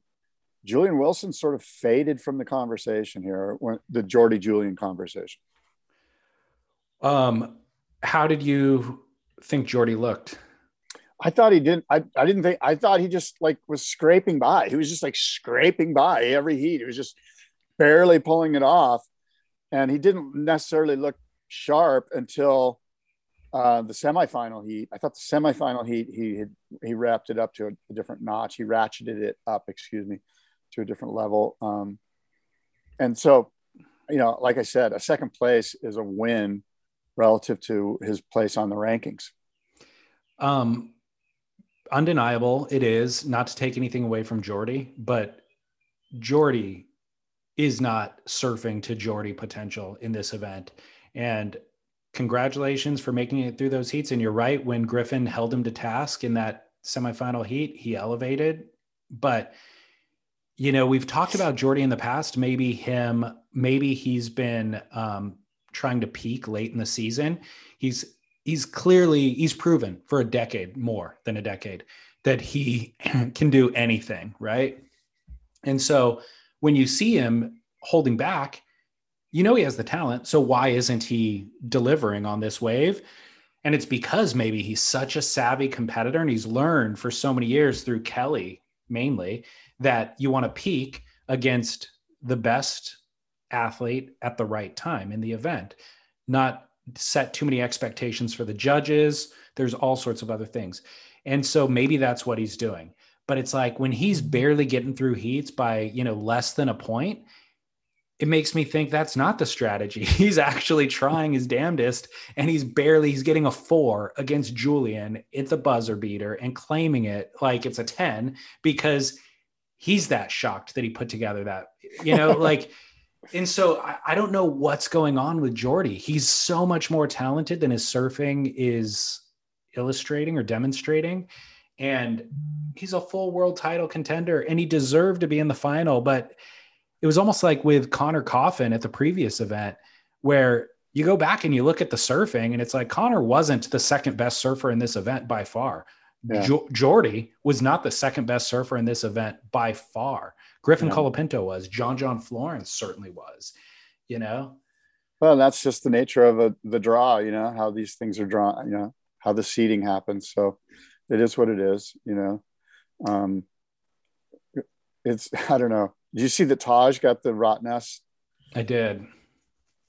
Julian Wilson sort of faded from the conversation here, when, the Jordy Julian conversation. Um, how did you think Jordy looked? I thought he didn't. I, I didn't think. I thought he just like was scraping by. He was just like scraping by every heat. He was just barely pulling it off, and he didn't necessarily look sharp until uh, the semifinal heat. I thought the semifinal heat he had, he wrapped it up to a, a, different notch. He ratcheted it up, excuse me, to a different level. Um, and so, you know, like I said, a second place is a win relative to his place on the rankings. Um, undeniable it is not to take anything away from Jordy, but Jordy is not surfing to Jordy potential in this event. And congratulations for making it through those heats. And you're right, when Griffin held him to task in that semifinal heat, he elevated. But you know, we've talked about Jordy in the past. Maybe him, maybe he's been um, trying to peak late in the season. He's he's clearly he's proven for a decade more than a decade that he can do anything, right? And so when you see him holding back, you know he has the talent. So why isn't he delivering on this wave? And it's because maybe he's such a savvy competitor and he's learned for so many years through Kelly mainly that you want to peak against the best athlete at the right time in the event, not set too many expectations for the judges. There's all sorts of other things. And so maybe that's what he's doing. But it's like when he's barely getting through heats by, you know, less than a point, it makes me think that's not the strategy. He's actually trying his damnedest and he's barely he's getting a 4 against Julian at the buzzer beater and claiming it like it's a 10 because he's that shocked that he put together that, you know, like, and so I, I, don't know what's going on with Jordy. He's so much more talented than his surfing is illustrating or demonstrating. And he's a full world title contender and he deserved to be in the final. But it was almost like with Conner Coffin at the previous event, where you go back and you look at the surfing and it's like Connor wasn't the second best surfer in this event by far. Yeah. Jo- Jordy was not the second best surfer in this event by far. Griffin yeah. Colapinto was. John John Florence certainly was. You know. Well, that's just the nature of a, the draw. You know how these things are drawn. You know how the seeding happens. So it is what it is. You know, um, it's I don't know. Did you see that Taj got the Rottnest? I did.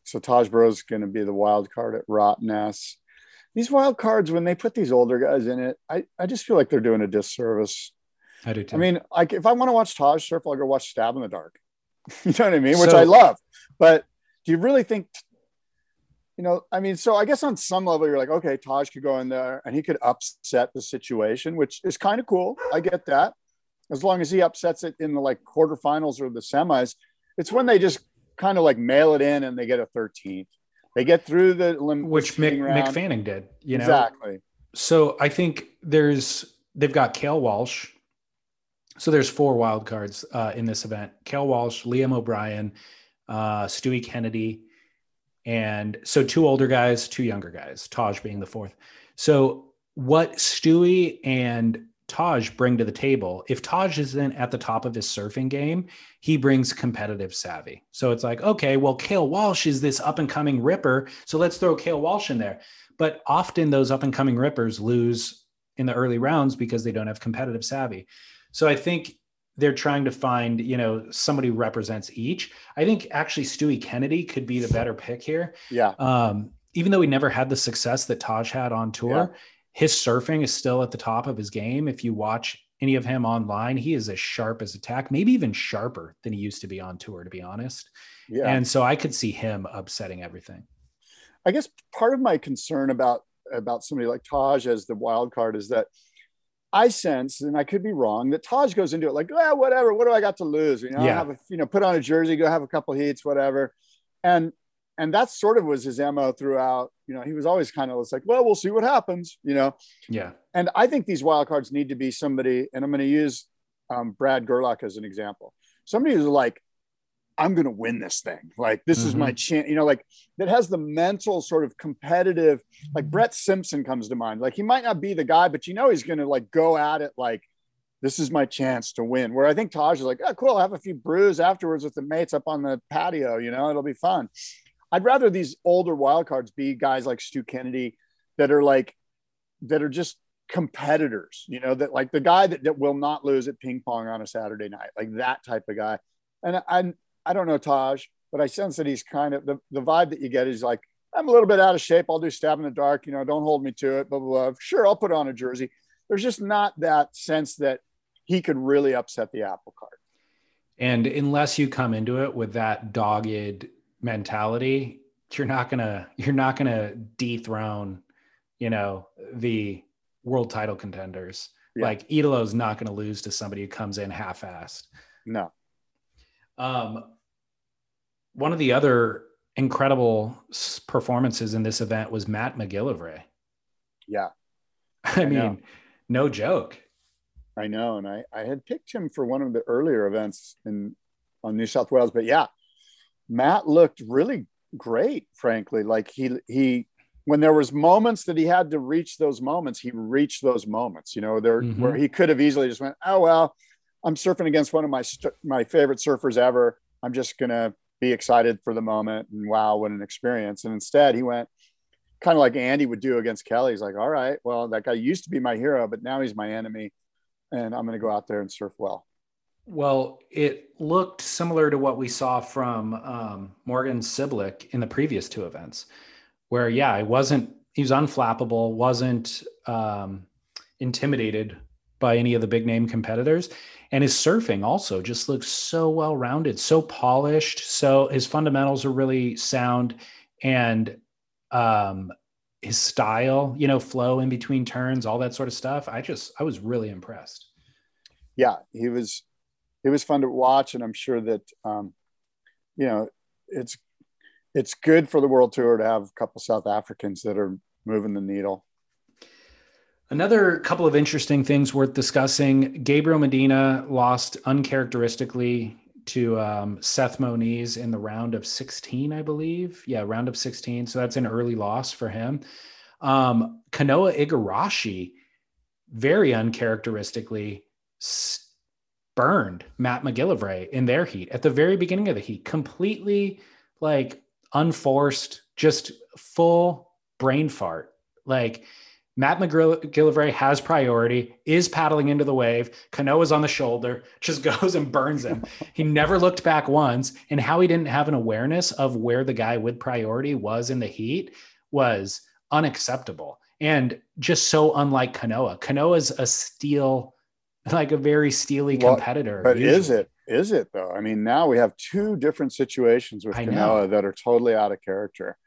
So Taj Burrow's going to be the wild card at Rottnest these wild cards when they put these older guys in it, I, I just feel like they're doing a disservice. I do too. I mean, like if I want to watch Taj surf, I'll go watch Stab in the Dark. you know what I mean? Which so, I love. But do you really think you know, I mean, so I guess on some level you're like, okay, Taj could go in there and he could upset the situation, which is kind of cool. I get that. As long as he upsets it in the like quarterfinals or the semis, it's when they just kind of like mail it in and they get a 13th they get through the which Mick, Mick Fanning did. You know exactly. So I think there's they've got Kael Walsh. So there's four wild cards uh, in this event: Kael Walsh, Liam O'Brien, uh, Stewie Kennedy, and so two older guys, two younger guys. Taj being the fourth. So what Stewie and Taj bring to the table. If Taj isn't at the top of his surfing game, he brings competitive savvy. So it's like, okay, well, Kael Walsh is this up and coming ripper. So let's throw Kael Walsh in there. But often those up and coming rippers lose in the early rounds because they don't have competitive savvy. So I think they're trying to find, you know, somebody who represents each. I think actually Stewie Kennedy could be the better pick here. Yeah. Um, even though he never had the success that Taj had on tour, yeah his surfing is still at the top of his game. If you watch any of him online, he is as sharp as attack, maybe even sharper than he used to be on tour, to be honest. Yeah. And so I could see him upsetting everything. I guess part of my concern about about somebody like Taj as the wild card is that I sense, and I could be wrong, that Taj goes into it like, well, whatever. What do I got to lose? You know, yeah. have a, you know, put on a jersey, go have a couple heats, whatever. And and that sort of was his mo throughout. You know, he was always kind of like, well, we'll see what happens. You know. Yeah. And I think these wild cards need to be somebody, and I'm going to use um, Brad Gerlach as an example. Somebody who's like, I'm going to win this thing. Like this mm-hmm. is my mm-hmm. chance. You know, like that has the mental sort of competitive. Like Brett Simpson comes to mind. Like he might not be the guy, but you know he's going to like go at it like this is my chance to win. Where I think Taj is like, oh, cool. I'll have a few brews afterwards with the mates up on the patio. You know, it'll be fun. I'd rather these older wildcards be guys like Stu Kennedy that are like that are just competitors, you know, that like the guy that, that will not lose at ping pong on a Saturday night, like that type of guy. And I I don't know Taj, but I sense that he's kind of the, the vibe that you get is like, I'm a little bit out of shape. I'll do stab in the dark, you know, don't hold me to it, blah, blah, blah. Sure, I'll put on a jersey. There's just not that sense that he could really upset the apple cart. And unless you come into it with that dogged mentality, you're not gonna you're not gonna dethrone, you know, the world title contenders. Yeah. Like Italo's not gonna lose to somebody who comes in half-assed. No. Um, one of the other incredible performances in this event was Matt McGillivray. Yeah. I, I mean, know. no joke. I know. And I, I had picked him for one of the earlier events in on New South Wales, but yeah, Matt looked really great, frankly. Like he he when there was moments that he had to reach those moments, he reached those moments, you know, there mm-hmm. where he could have easily just went, oh well, I'm surfing against one of my my favorite surfers ever. I'm just gonna be excited for the moment and wow, what an experience. And instead, he went kind of like Andy would do against Kelly. He's like, all right, well, that guy used to be my hero, but now he's my enemy, and I'm gonna go out there and surf well. Well, it looked similar to what we saw from um, Morgan Cibilic in the previous two events, where yeah, it wasn't he was unflappable, wasn't um, intimidated by any of the big name competitors, and his surfing also just looks so well rounded, so polished. So his fundamentals are really sound, and um, his style, you know, flow in between turns, all that sort of stuff. I just I was really impressed. Yeah, he was it was fun to watch, and I'm sure that um, you know it's it's good for the world tour to have a couple South Africans that are moving the needle. Another couple of interesting things worth discussing. Gabriel Medina lost uncharacteristically to um, Seth Moniz in the round of 16, I believe. Yeah, round of 16. So that's an early loss for him. Um, Kanoa Igarashi, very uncharacteristically, burned Matt McGillivray in their heat at the very beginning of the heat, completely like unforced, just full brain fart. Like, Matt McGillivray has priority, is paddling into the wave. Kanoa's on the shoulder, just goes and burns him. he never looked back once. And how he didn't have an awareness of where the guy with priority was in the heat was unacceptable and just so unlike Kanoa. Kanoa's a steel, like a very steely competitor. Well, but usually. is it? Is it though? I mean, now we have two different situations with Kanoa that are totally out of character.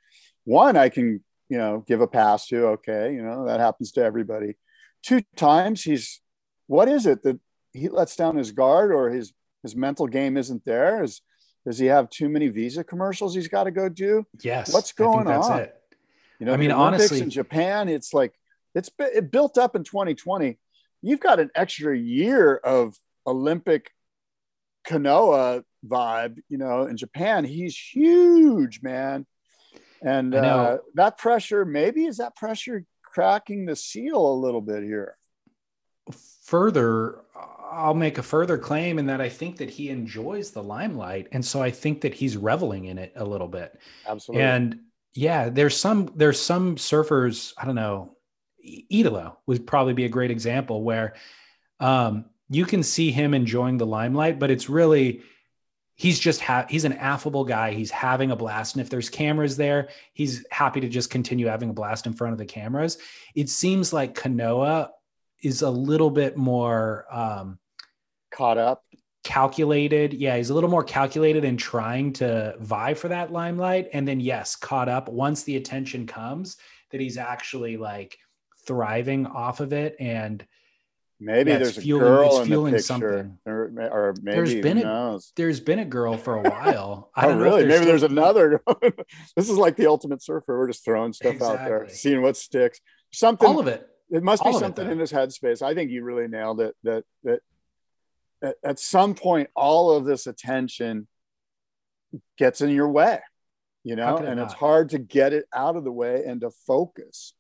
One, I can you know, give a pass to. Okay, you know, that happens to everybody. Two times he's what is it that he lets down his guard or his his mental game isn't there? Is does he have too many visa commercials he's got to go do? Yes. What's going on? It. You know, I mean, honestly, in Japan, it's like it's it built up in 2020. You've got an extra year of Olympic Kanoa vibe. You know, in Japan, he's huge, man. And uh, that pressure, maybe is that pressure cracking the seal a little bit here? Further, I'll make a further claim in that I think that he enjoys the limelight. And so I think that he's reveling in it a little bit. Absolutely. And yeah, there's some there's some surfers, I don't know, Italo would probably be a great example where um, you can see him enjoying the limelight, but it's really he's just ha- he's an affable guy. He's having a blast. And if there's cameras there he's happy to just continue having a blast in front of the cameras. It seems like kanoa is a little bit more um, caught up. Calculated. Yeah he's a little more calculated in trying to vie for that limelight. And then yes caught up. Once the attention comes that he's actually like thriving off of it and Maybe yeah, there's fueling, a girl in the picture, something. Or, or maybe there's been a, knows? there's been a girl for a while. I oh, don't oh, really? Know maybe still... there's another. this is like the ultimate surfer. We're just throwing stuff exactly. out there, seeing what sticks. Something. All of it. It must be something in his headspace. I think you really nailed it. That that at, at some point, all of this attention gets in your way, you know, and it it's hard to get it out of the way and to focus.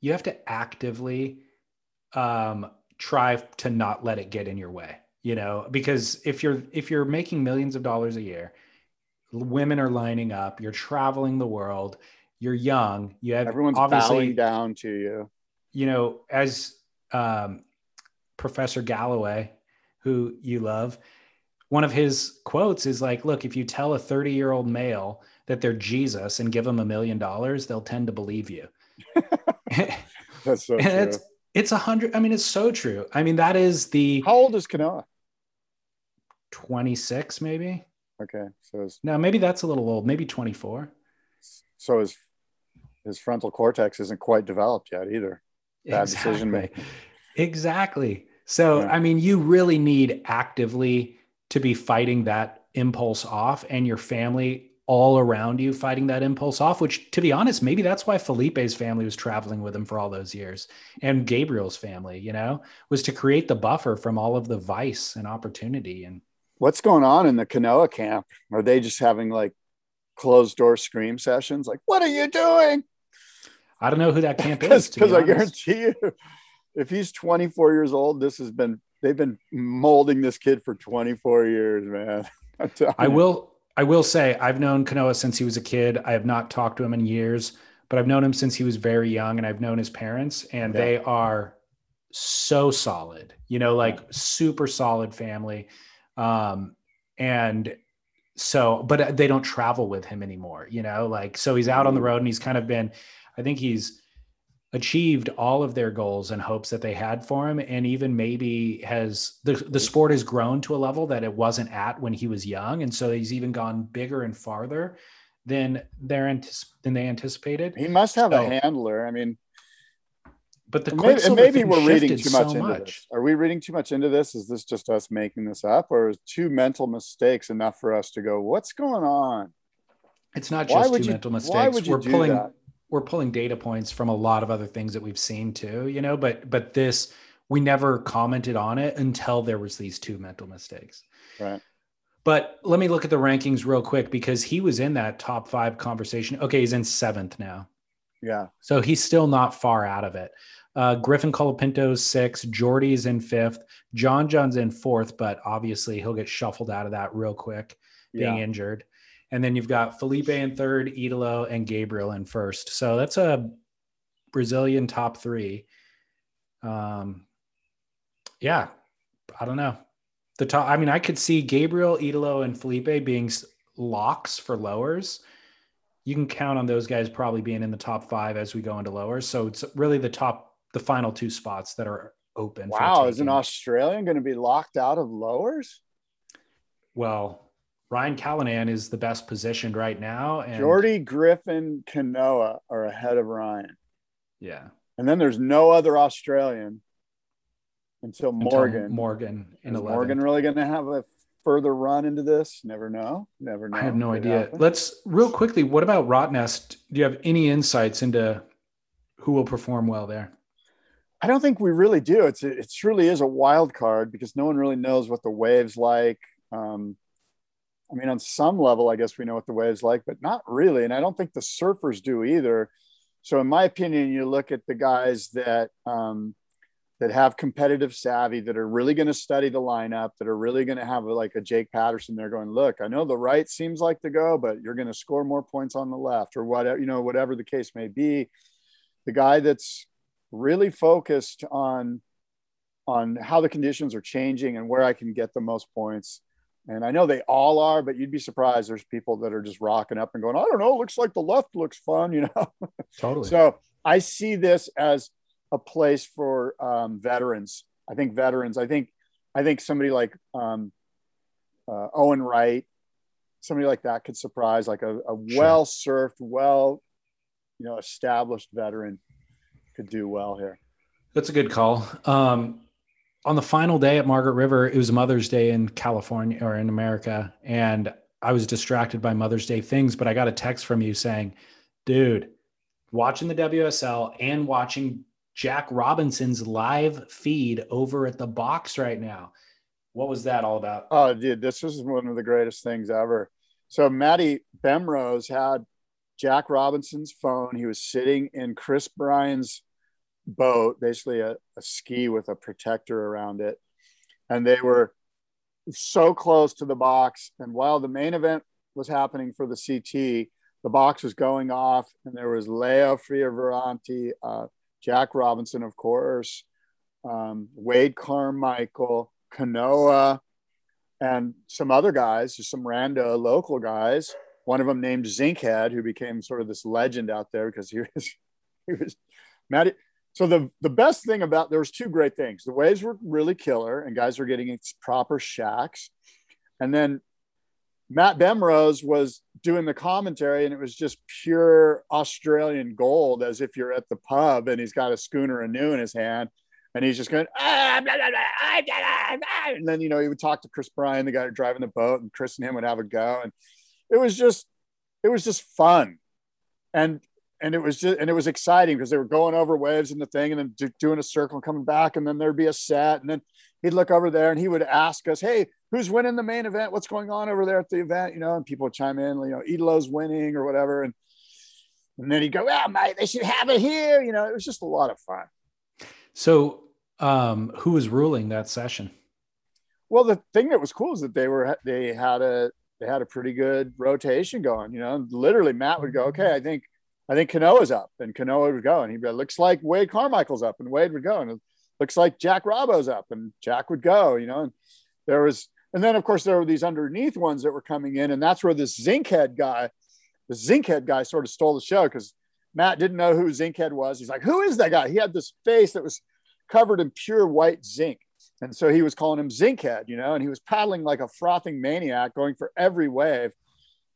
You have to actively um try to not let it get in your way you know because if you're if you're making millions of dollars a year women are lining up you're traveling the world you're young you have everyone's obviously bowing down to you. You know as um, professor galloway who you love one of his quotes is like look if you tell a 30 year old male that they're jesus and give them a million dollars they'll tend to believe you that's so true. It's a hundred. I mean, it's so true. I mean, that is the. How old is Kanoa? 26, maybe. Okay. So his, now maybe that's a little old, maybe 24. So his his frontal cortex isn't quite developed yet either. Bad exactly. decision making. Exactly. So yeah. I mean, you really need actively to be fighting that impulse off, and your family all around you fighting that impulse off, which to be honest, maybe that's why Felipe's family was traveling with him for all those years and Gabriel's family, you know, was to create the buffer from all of the vice and opportunity. And what's going on in the Kanoa camp? Are they just having like closed door scream sessions? Like, what are you doing? I don't know who that camp is. Because I guarantee you, if he's 24 years old, this has been, they've been molding this kid for 24 years, man. I will I will say I've known Kanoa since he was a kid. I have not talked to him in years, but I've known him since he was very young and I've known his parents and yeah. they are so solid, you know, like super solid family. Um, and so, but they don't travel with him anymore, you know, like, so he's out on the road and he's kind of been, I think he's, achieved all of their goals and hopes that they had for him and even maybe has the, the sport has grown to a level that it wasn't at when he was young and so he's even gone bigger and farther than they're than they anticipated. He must have so, a handler. I mean but the maybe, maybe we're reading too much so into much. this. Are we reading too much into this? Is this just us making this up or is two mental mistakes enough for us to go what's going on? It's not just two you, mental mistakes. we're pulling that? We're pulling data points from a lot of other things that we've seen too, you know, but but this we never commented on it until there was these two mental mistakes. Right. But let me look at the rankings real quick because he was in that top 5 conversation. Okay, he's in 7th now. Yeah. So he's still not far out of it. Uh, Griffin Colapinto's six, Jordy's in fifth, John John's in fourth, but obviously he'll get shuffled out of that real quick, being yeah. injured. And then you've got Felipe in third, Italo and Gabriel in first. So that's a Brazilian top three. Um, yeah, I don't know. The top, I mean, I could see Gabriel, Italo, and Felipe being locks for lowers. You can count on those guys probably being in the top five as we go into lowers. So it's really the top, the final two spots that are open. Wow, is an Australian going to be locked out of lowers? Well, Ryan Callinan is the best positioned right now. And Jordy Griffin Kanoa are ahead of Ryan. Yeah. And then there's no other Australian until Morgan. Until Morgan in is Morgan really going to have a further run into this? Never know. Never know. I have no idea. Happen. Let's real quickly. What about Rottnest? Do you have any insights into who will perform well there? I don't think we really do. It's it truly is a wild card because no one really knows what the waves like. Um, I mean, on some level, I guess we know what the wave's like, but not really. And I don't think the surfers do either. So, in my opinion, you look at the guys that um, that have competitive savvy, that are really going to study the lineup, that are really going to have a, like a Jake Paterson. They're going, look, I know the right seems like to go, but you're going to score more points on the left, or whatever you know, whatever the case may be. The guy that's really focused on on how the conditions are changing and where I can get the most points and I know they all are, but you'd be surprised. There's people that are just rocking up and going, I don't know, looks like the left looks fun, you know? Totally. so I see this as a place for um, veterans. I think veterans, I think, I think somebody like um, uh, Owen Wright, somebody like that could surprise, like a, a well surfed, well, you know, established veteran could do well here. That's a good call. Um, on the final day at Margaret River, it was Mother's Day in California or in America. And I was distracted by Mother's Day things, but I got a text from you saying, dude, watching the WSL and watching Jack Robinson's live feed over at the box right now. What was that all about? Oh, dude, this was one of the greatest things ever. So Maddie Bemrose had Jack Robinson's phone. He was sitting in Chris Bryan's boat, basically a, a ski with a protector around it. And they were so close to the box. And while the main event was happening for the CT, the box was going off, and there was Leo Fioravanti, uh, Jack Robinson, of course, um, Wade Carmichael, Kanoa, and some other guys, just some rando local guys. One of them named Zinkhead, who became sort of this legend out there because he was he was Matt. So the the best thing about there was two great things. The waves were really killer, and guys were getting its proper shacks. And then Matt Bemrose was doing the commentary, and it was just pure Australian gold, as if you're at the pub and he's got a schooner anew in his hand, and he's just going, ah, blah, blah, blah, ah, and then you know he would talk to Chris Bryan, the guy driving the boat, and Chris and him would have a go, and it was just it was just fun, and and it was just and it was exciting because they were going over waves in the thing and then doing a circle and coming back and then there'd be a set and then he'd look over there and he would ask us hey who's winning the main event? What's going on over there at the event? You know and people would chime in you know Italo's winning or whatever. And and then he'd go well mate they should have it here. You know it was just a lot of fun. So um who was ruling that session? Well the thing that was cool is that they were they had a they had a pretty good rotation going you know literally matt would go okay i think I think Kanoa's up and Kanoa would go and he'd be, looks like Wade Carmichael's up and Wade would go. And it looks like Jack Robbo's up and Jack would go, you know, and there was, and then of course there were these underneath ones that were coming in. And that's where this Zinkhead guy, the Zinkhead guy sort of stole the show because Matt didn't know who Zinkhead was. He's like, who is that guy? He had this face that was covered in pure white zinc. And so he was calling him Zinkhead, you know, and he was paddling like a frothing maniac going for every wave.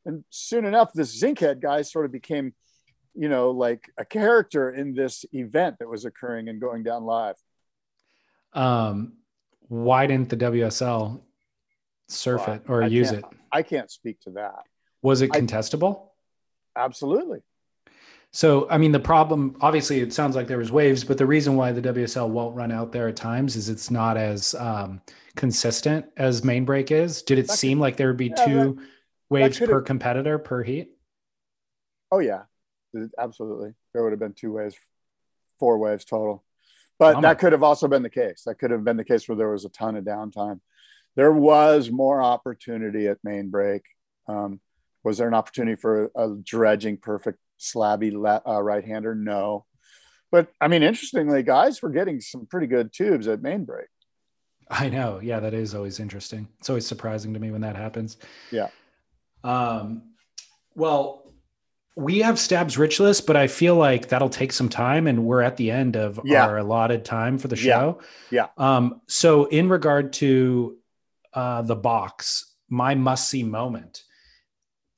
And soon enough, this Zinkhead guy sort of became you know, like a character in this event that was occurring and going down live. Um, why didn't the WSL surf well, it or I use it? I can't speak to that. Was it contestable? I, absolutely. So, I mean, the problem obviously it sounds like there was waves, but the reason why the WSL won't run out there at times is it's not as um, consistent as main break is. Did it that seem could, like there would be yeah, two that, waves that per competitor per heat? Oh yeah, absolutely. There would have been two waves, four waves total. But that could have also been the case. That could have been the case where there was a ton of downtime. There was more opportunity at main break. Um, was there an opportunity for a dredging perfect slabby le- uh, right hander? No. But I mean, interestingly, guys were getting some pretty good tubes at main break. I know. Yeah, that is always interesting. It's always surprising to me when that happens. Yeah. Um, well, we have Stab's rich list, but I feel like that'll take some time and we're at the end of yeah. our allotted time for the show. Yeah. yeah. Um, so in regard to uh, the box, my must see moment,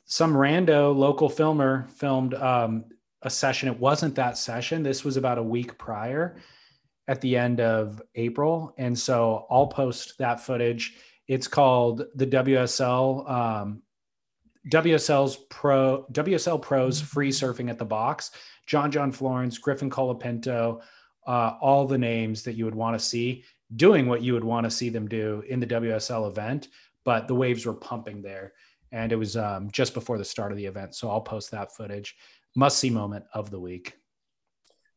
some rando local filmer filmed um, a session. It wasn't that session. This was about a week prior at the end of April. And so I'll post that footage. It's called the WSL um, WSL's pro WSL pros free surfing at the box. John John Florence, Griffin Colapinto, uh, all the names that you would want to see doing what you would want to see them do in the WSL event. But the waves were pumping there, and it was um, just before the start of the event. So I'll post that footage. Must see moment of the week.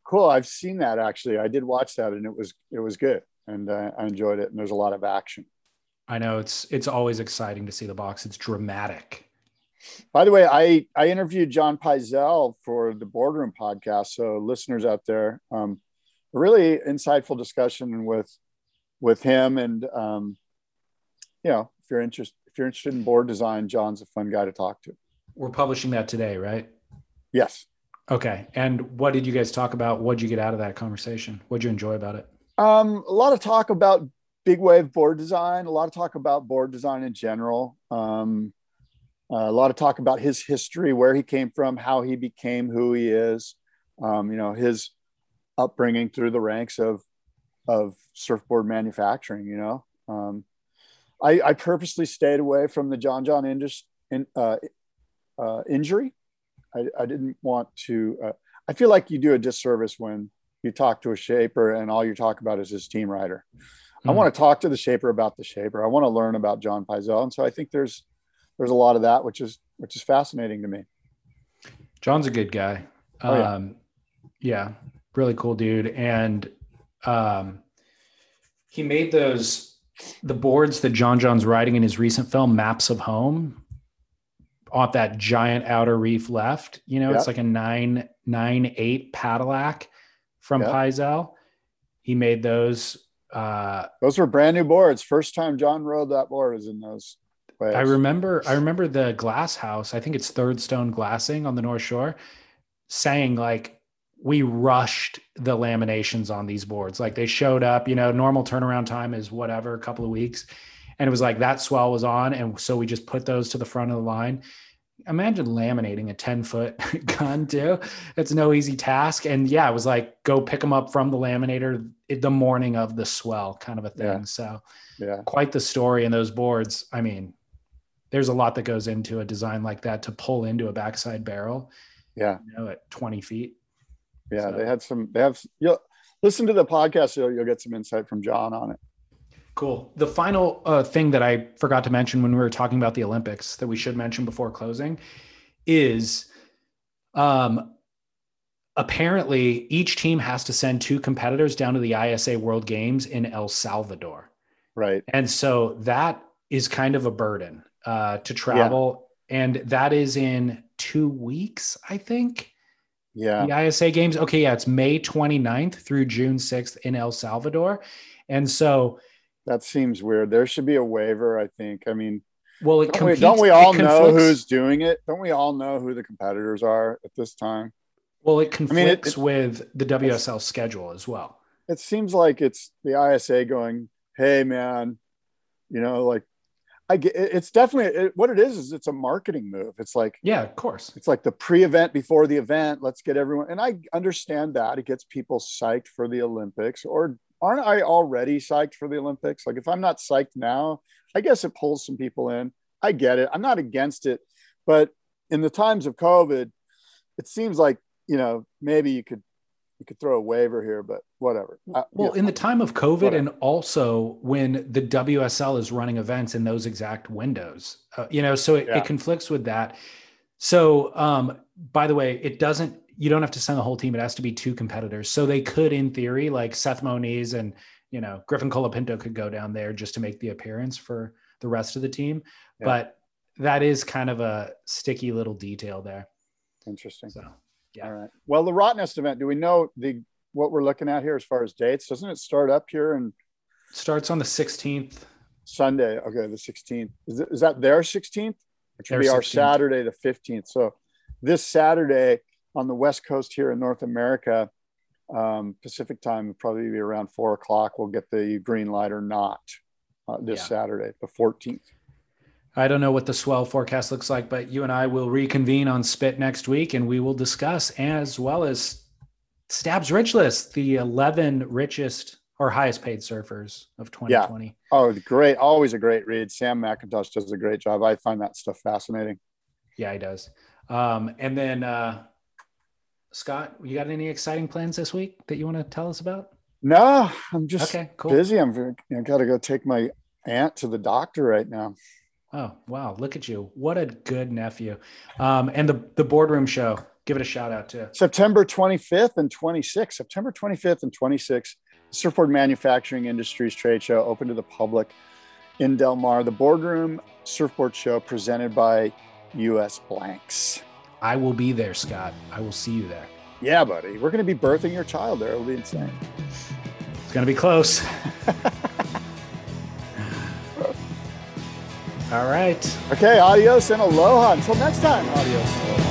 Cool. I've seen that actually. I did watch that, and it was it was good, and uh, I enjoyed it. And there's a lot of action. I know it's it's always exciting to see the box. It's dramatic by the way, I, I interviewed John Pyzel for the Boardroom podcast. So listeners out there, um, a really insightful discussion with with him. And um, you know, if you're interested if you're interested in board design, John's a fun guy to talk to. We're publishing that today, right? Yes. Okay. And what did you guys talk about? What did you get out of that conversation? What did you enjoy about it? Um, a lot of talk about big wave board design, a lot of talk about board design in general. Um, a lot of talk about his history, where he came from, how he became who he is, um, you know, his upbringing through the ranks of of surfboard manufacturing. You know, um, I, I, purposely stayed away from the John John indus, in, uh, uh, injury. I, I, didn't want to. Uh, I feel like you do a disservice when you talk to a shaper and all you talk about is his team rider. Mm-hmm. I hmm. want to talk to the shaper about the shaper. I want to learn about John Pyzel, and so I think there's there's a lot of that, which is which is fascinating to me. John's a good guy. Oh, yeah. Um, yeah, really cool dude, and um, he made those the boards that John John's riding in his recent film Maps of Home off that giant outer reef left. You know, yep. it's like a nine nine eight Padillac from yep. He made those. Uh, those were brand new boards. First time John rode that board was in those. I remember I remember the glass house, I think it's third stone glassing on the North Shore, saying like we rushed the laminations on these boards. Like they showed up, you know, normal turnaround time is whatever, a couple of weeks. And it was like that swell was on. And so we just put those to the front of the line. Imagine laminating a 10 foot gun too. It's no easy task. And yeah, it was like go pick them up from the laminator the morning of the swell kind of a thing. Yeah. So yeah, quite the story in those boards. I mean, there's a lot that goes into a design like that to pull into a backside barrel. Yeah. You know, at 20 feet. Yeah, So- they had some. They have. You'll listen to the podcast. You'll, you'll get some insight from John on it. Cool. The final uh, thing that I forgot to mention when we were talking about the Olympics that we should mention before closing is um, apparently each team has to send two competitors down to the ISA World Games in El Salvador. Right. And so that is kind of a burden uh, to travel. And that is in two weeks, I think. Yeah. The ISA games. Okay. Yeah. It's May 29th through June 6th in El Salvador. And so, That seems weird. There should be a waiver. I think. I mean, well, it don't we, don't we all know who's doing it? Don't we all know who the competitors are at this time? Well, it mean, it- conflicts it- with the WSL schedule as well. It seems like it's the ISA going, "Hey, man, you know, like I get. it- It's definitely it, what it is. Is it's a marketing move. It's like Yeah, of course. it's like the pre-event before the event let's get everyone and i understand that it gets people psyched for the olympics or aren't i already psyched for the olympics like if i'm not psyched now i guess it pulls some people in i get it i'm not against it but in the times of covid it seems like you know maybe you could you could throw a waiver here but whatever Uh, Well, yeah. in the time of COVID, Whatever. and also when the WSL is running events in those exact windows, uh, you know, so it, Yeah. it conflicts with that. So, um, by the way, it doesn't. You don't have to send the whole team. It has to be two competitors. So they could, in theory, like Seth Moniz and you know Griffin Colapinto could go down there just to make the appearance for the rest of the team. Yeah. But that is kind of a sticky little detail there. interesting So, yeah. all right well the Rottnest event do we know the what we're looking at here as far as dates doesn't it start up here and starts on the 16th. Sunday. Okay, the 16th. Is, it, is that their 16th? It should Their be our Saturday, the 15th. So this Saturday on the West Coast here in North America, um, Pacific time, probably be around four o'clock. We'll get the green light or not uh, this Yeah. Saturday, the 14th. I don't know what the swell forecast looks like, but you and I will reconvene on Spit next week and we will discuss as well as Stab's Rich List, the 11 richest or highest paid surfers of 2020. Oh, great. Always a great read. Sam McIntosh does a great job. I find that stuff fascinating. Yeah, he does. Um, and then, uh, Scott, you got any exciting plans this week that you want to tell us about? No, I'm just Okay, cool. busy. I'm very, I got to go take my aunt to the doctor right now. Oh, wow. Look at you. What a good nephew. Um, and the, the boardroom show, give it a shout out to. September 25th and 26th. September 25th and 26th, Surfboard Manufacturing Industries Trade Show open to the public in Del Mar. The Boardroom Surfboard Show presented by US Blanks. I will be there, Scott. I will see you there. Yeah, buddy. We're going to be birthing your child there. It'll be insane. It's going to be close. All right. Okay, adios and aloha. Until next time, adios.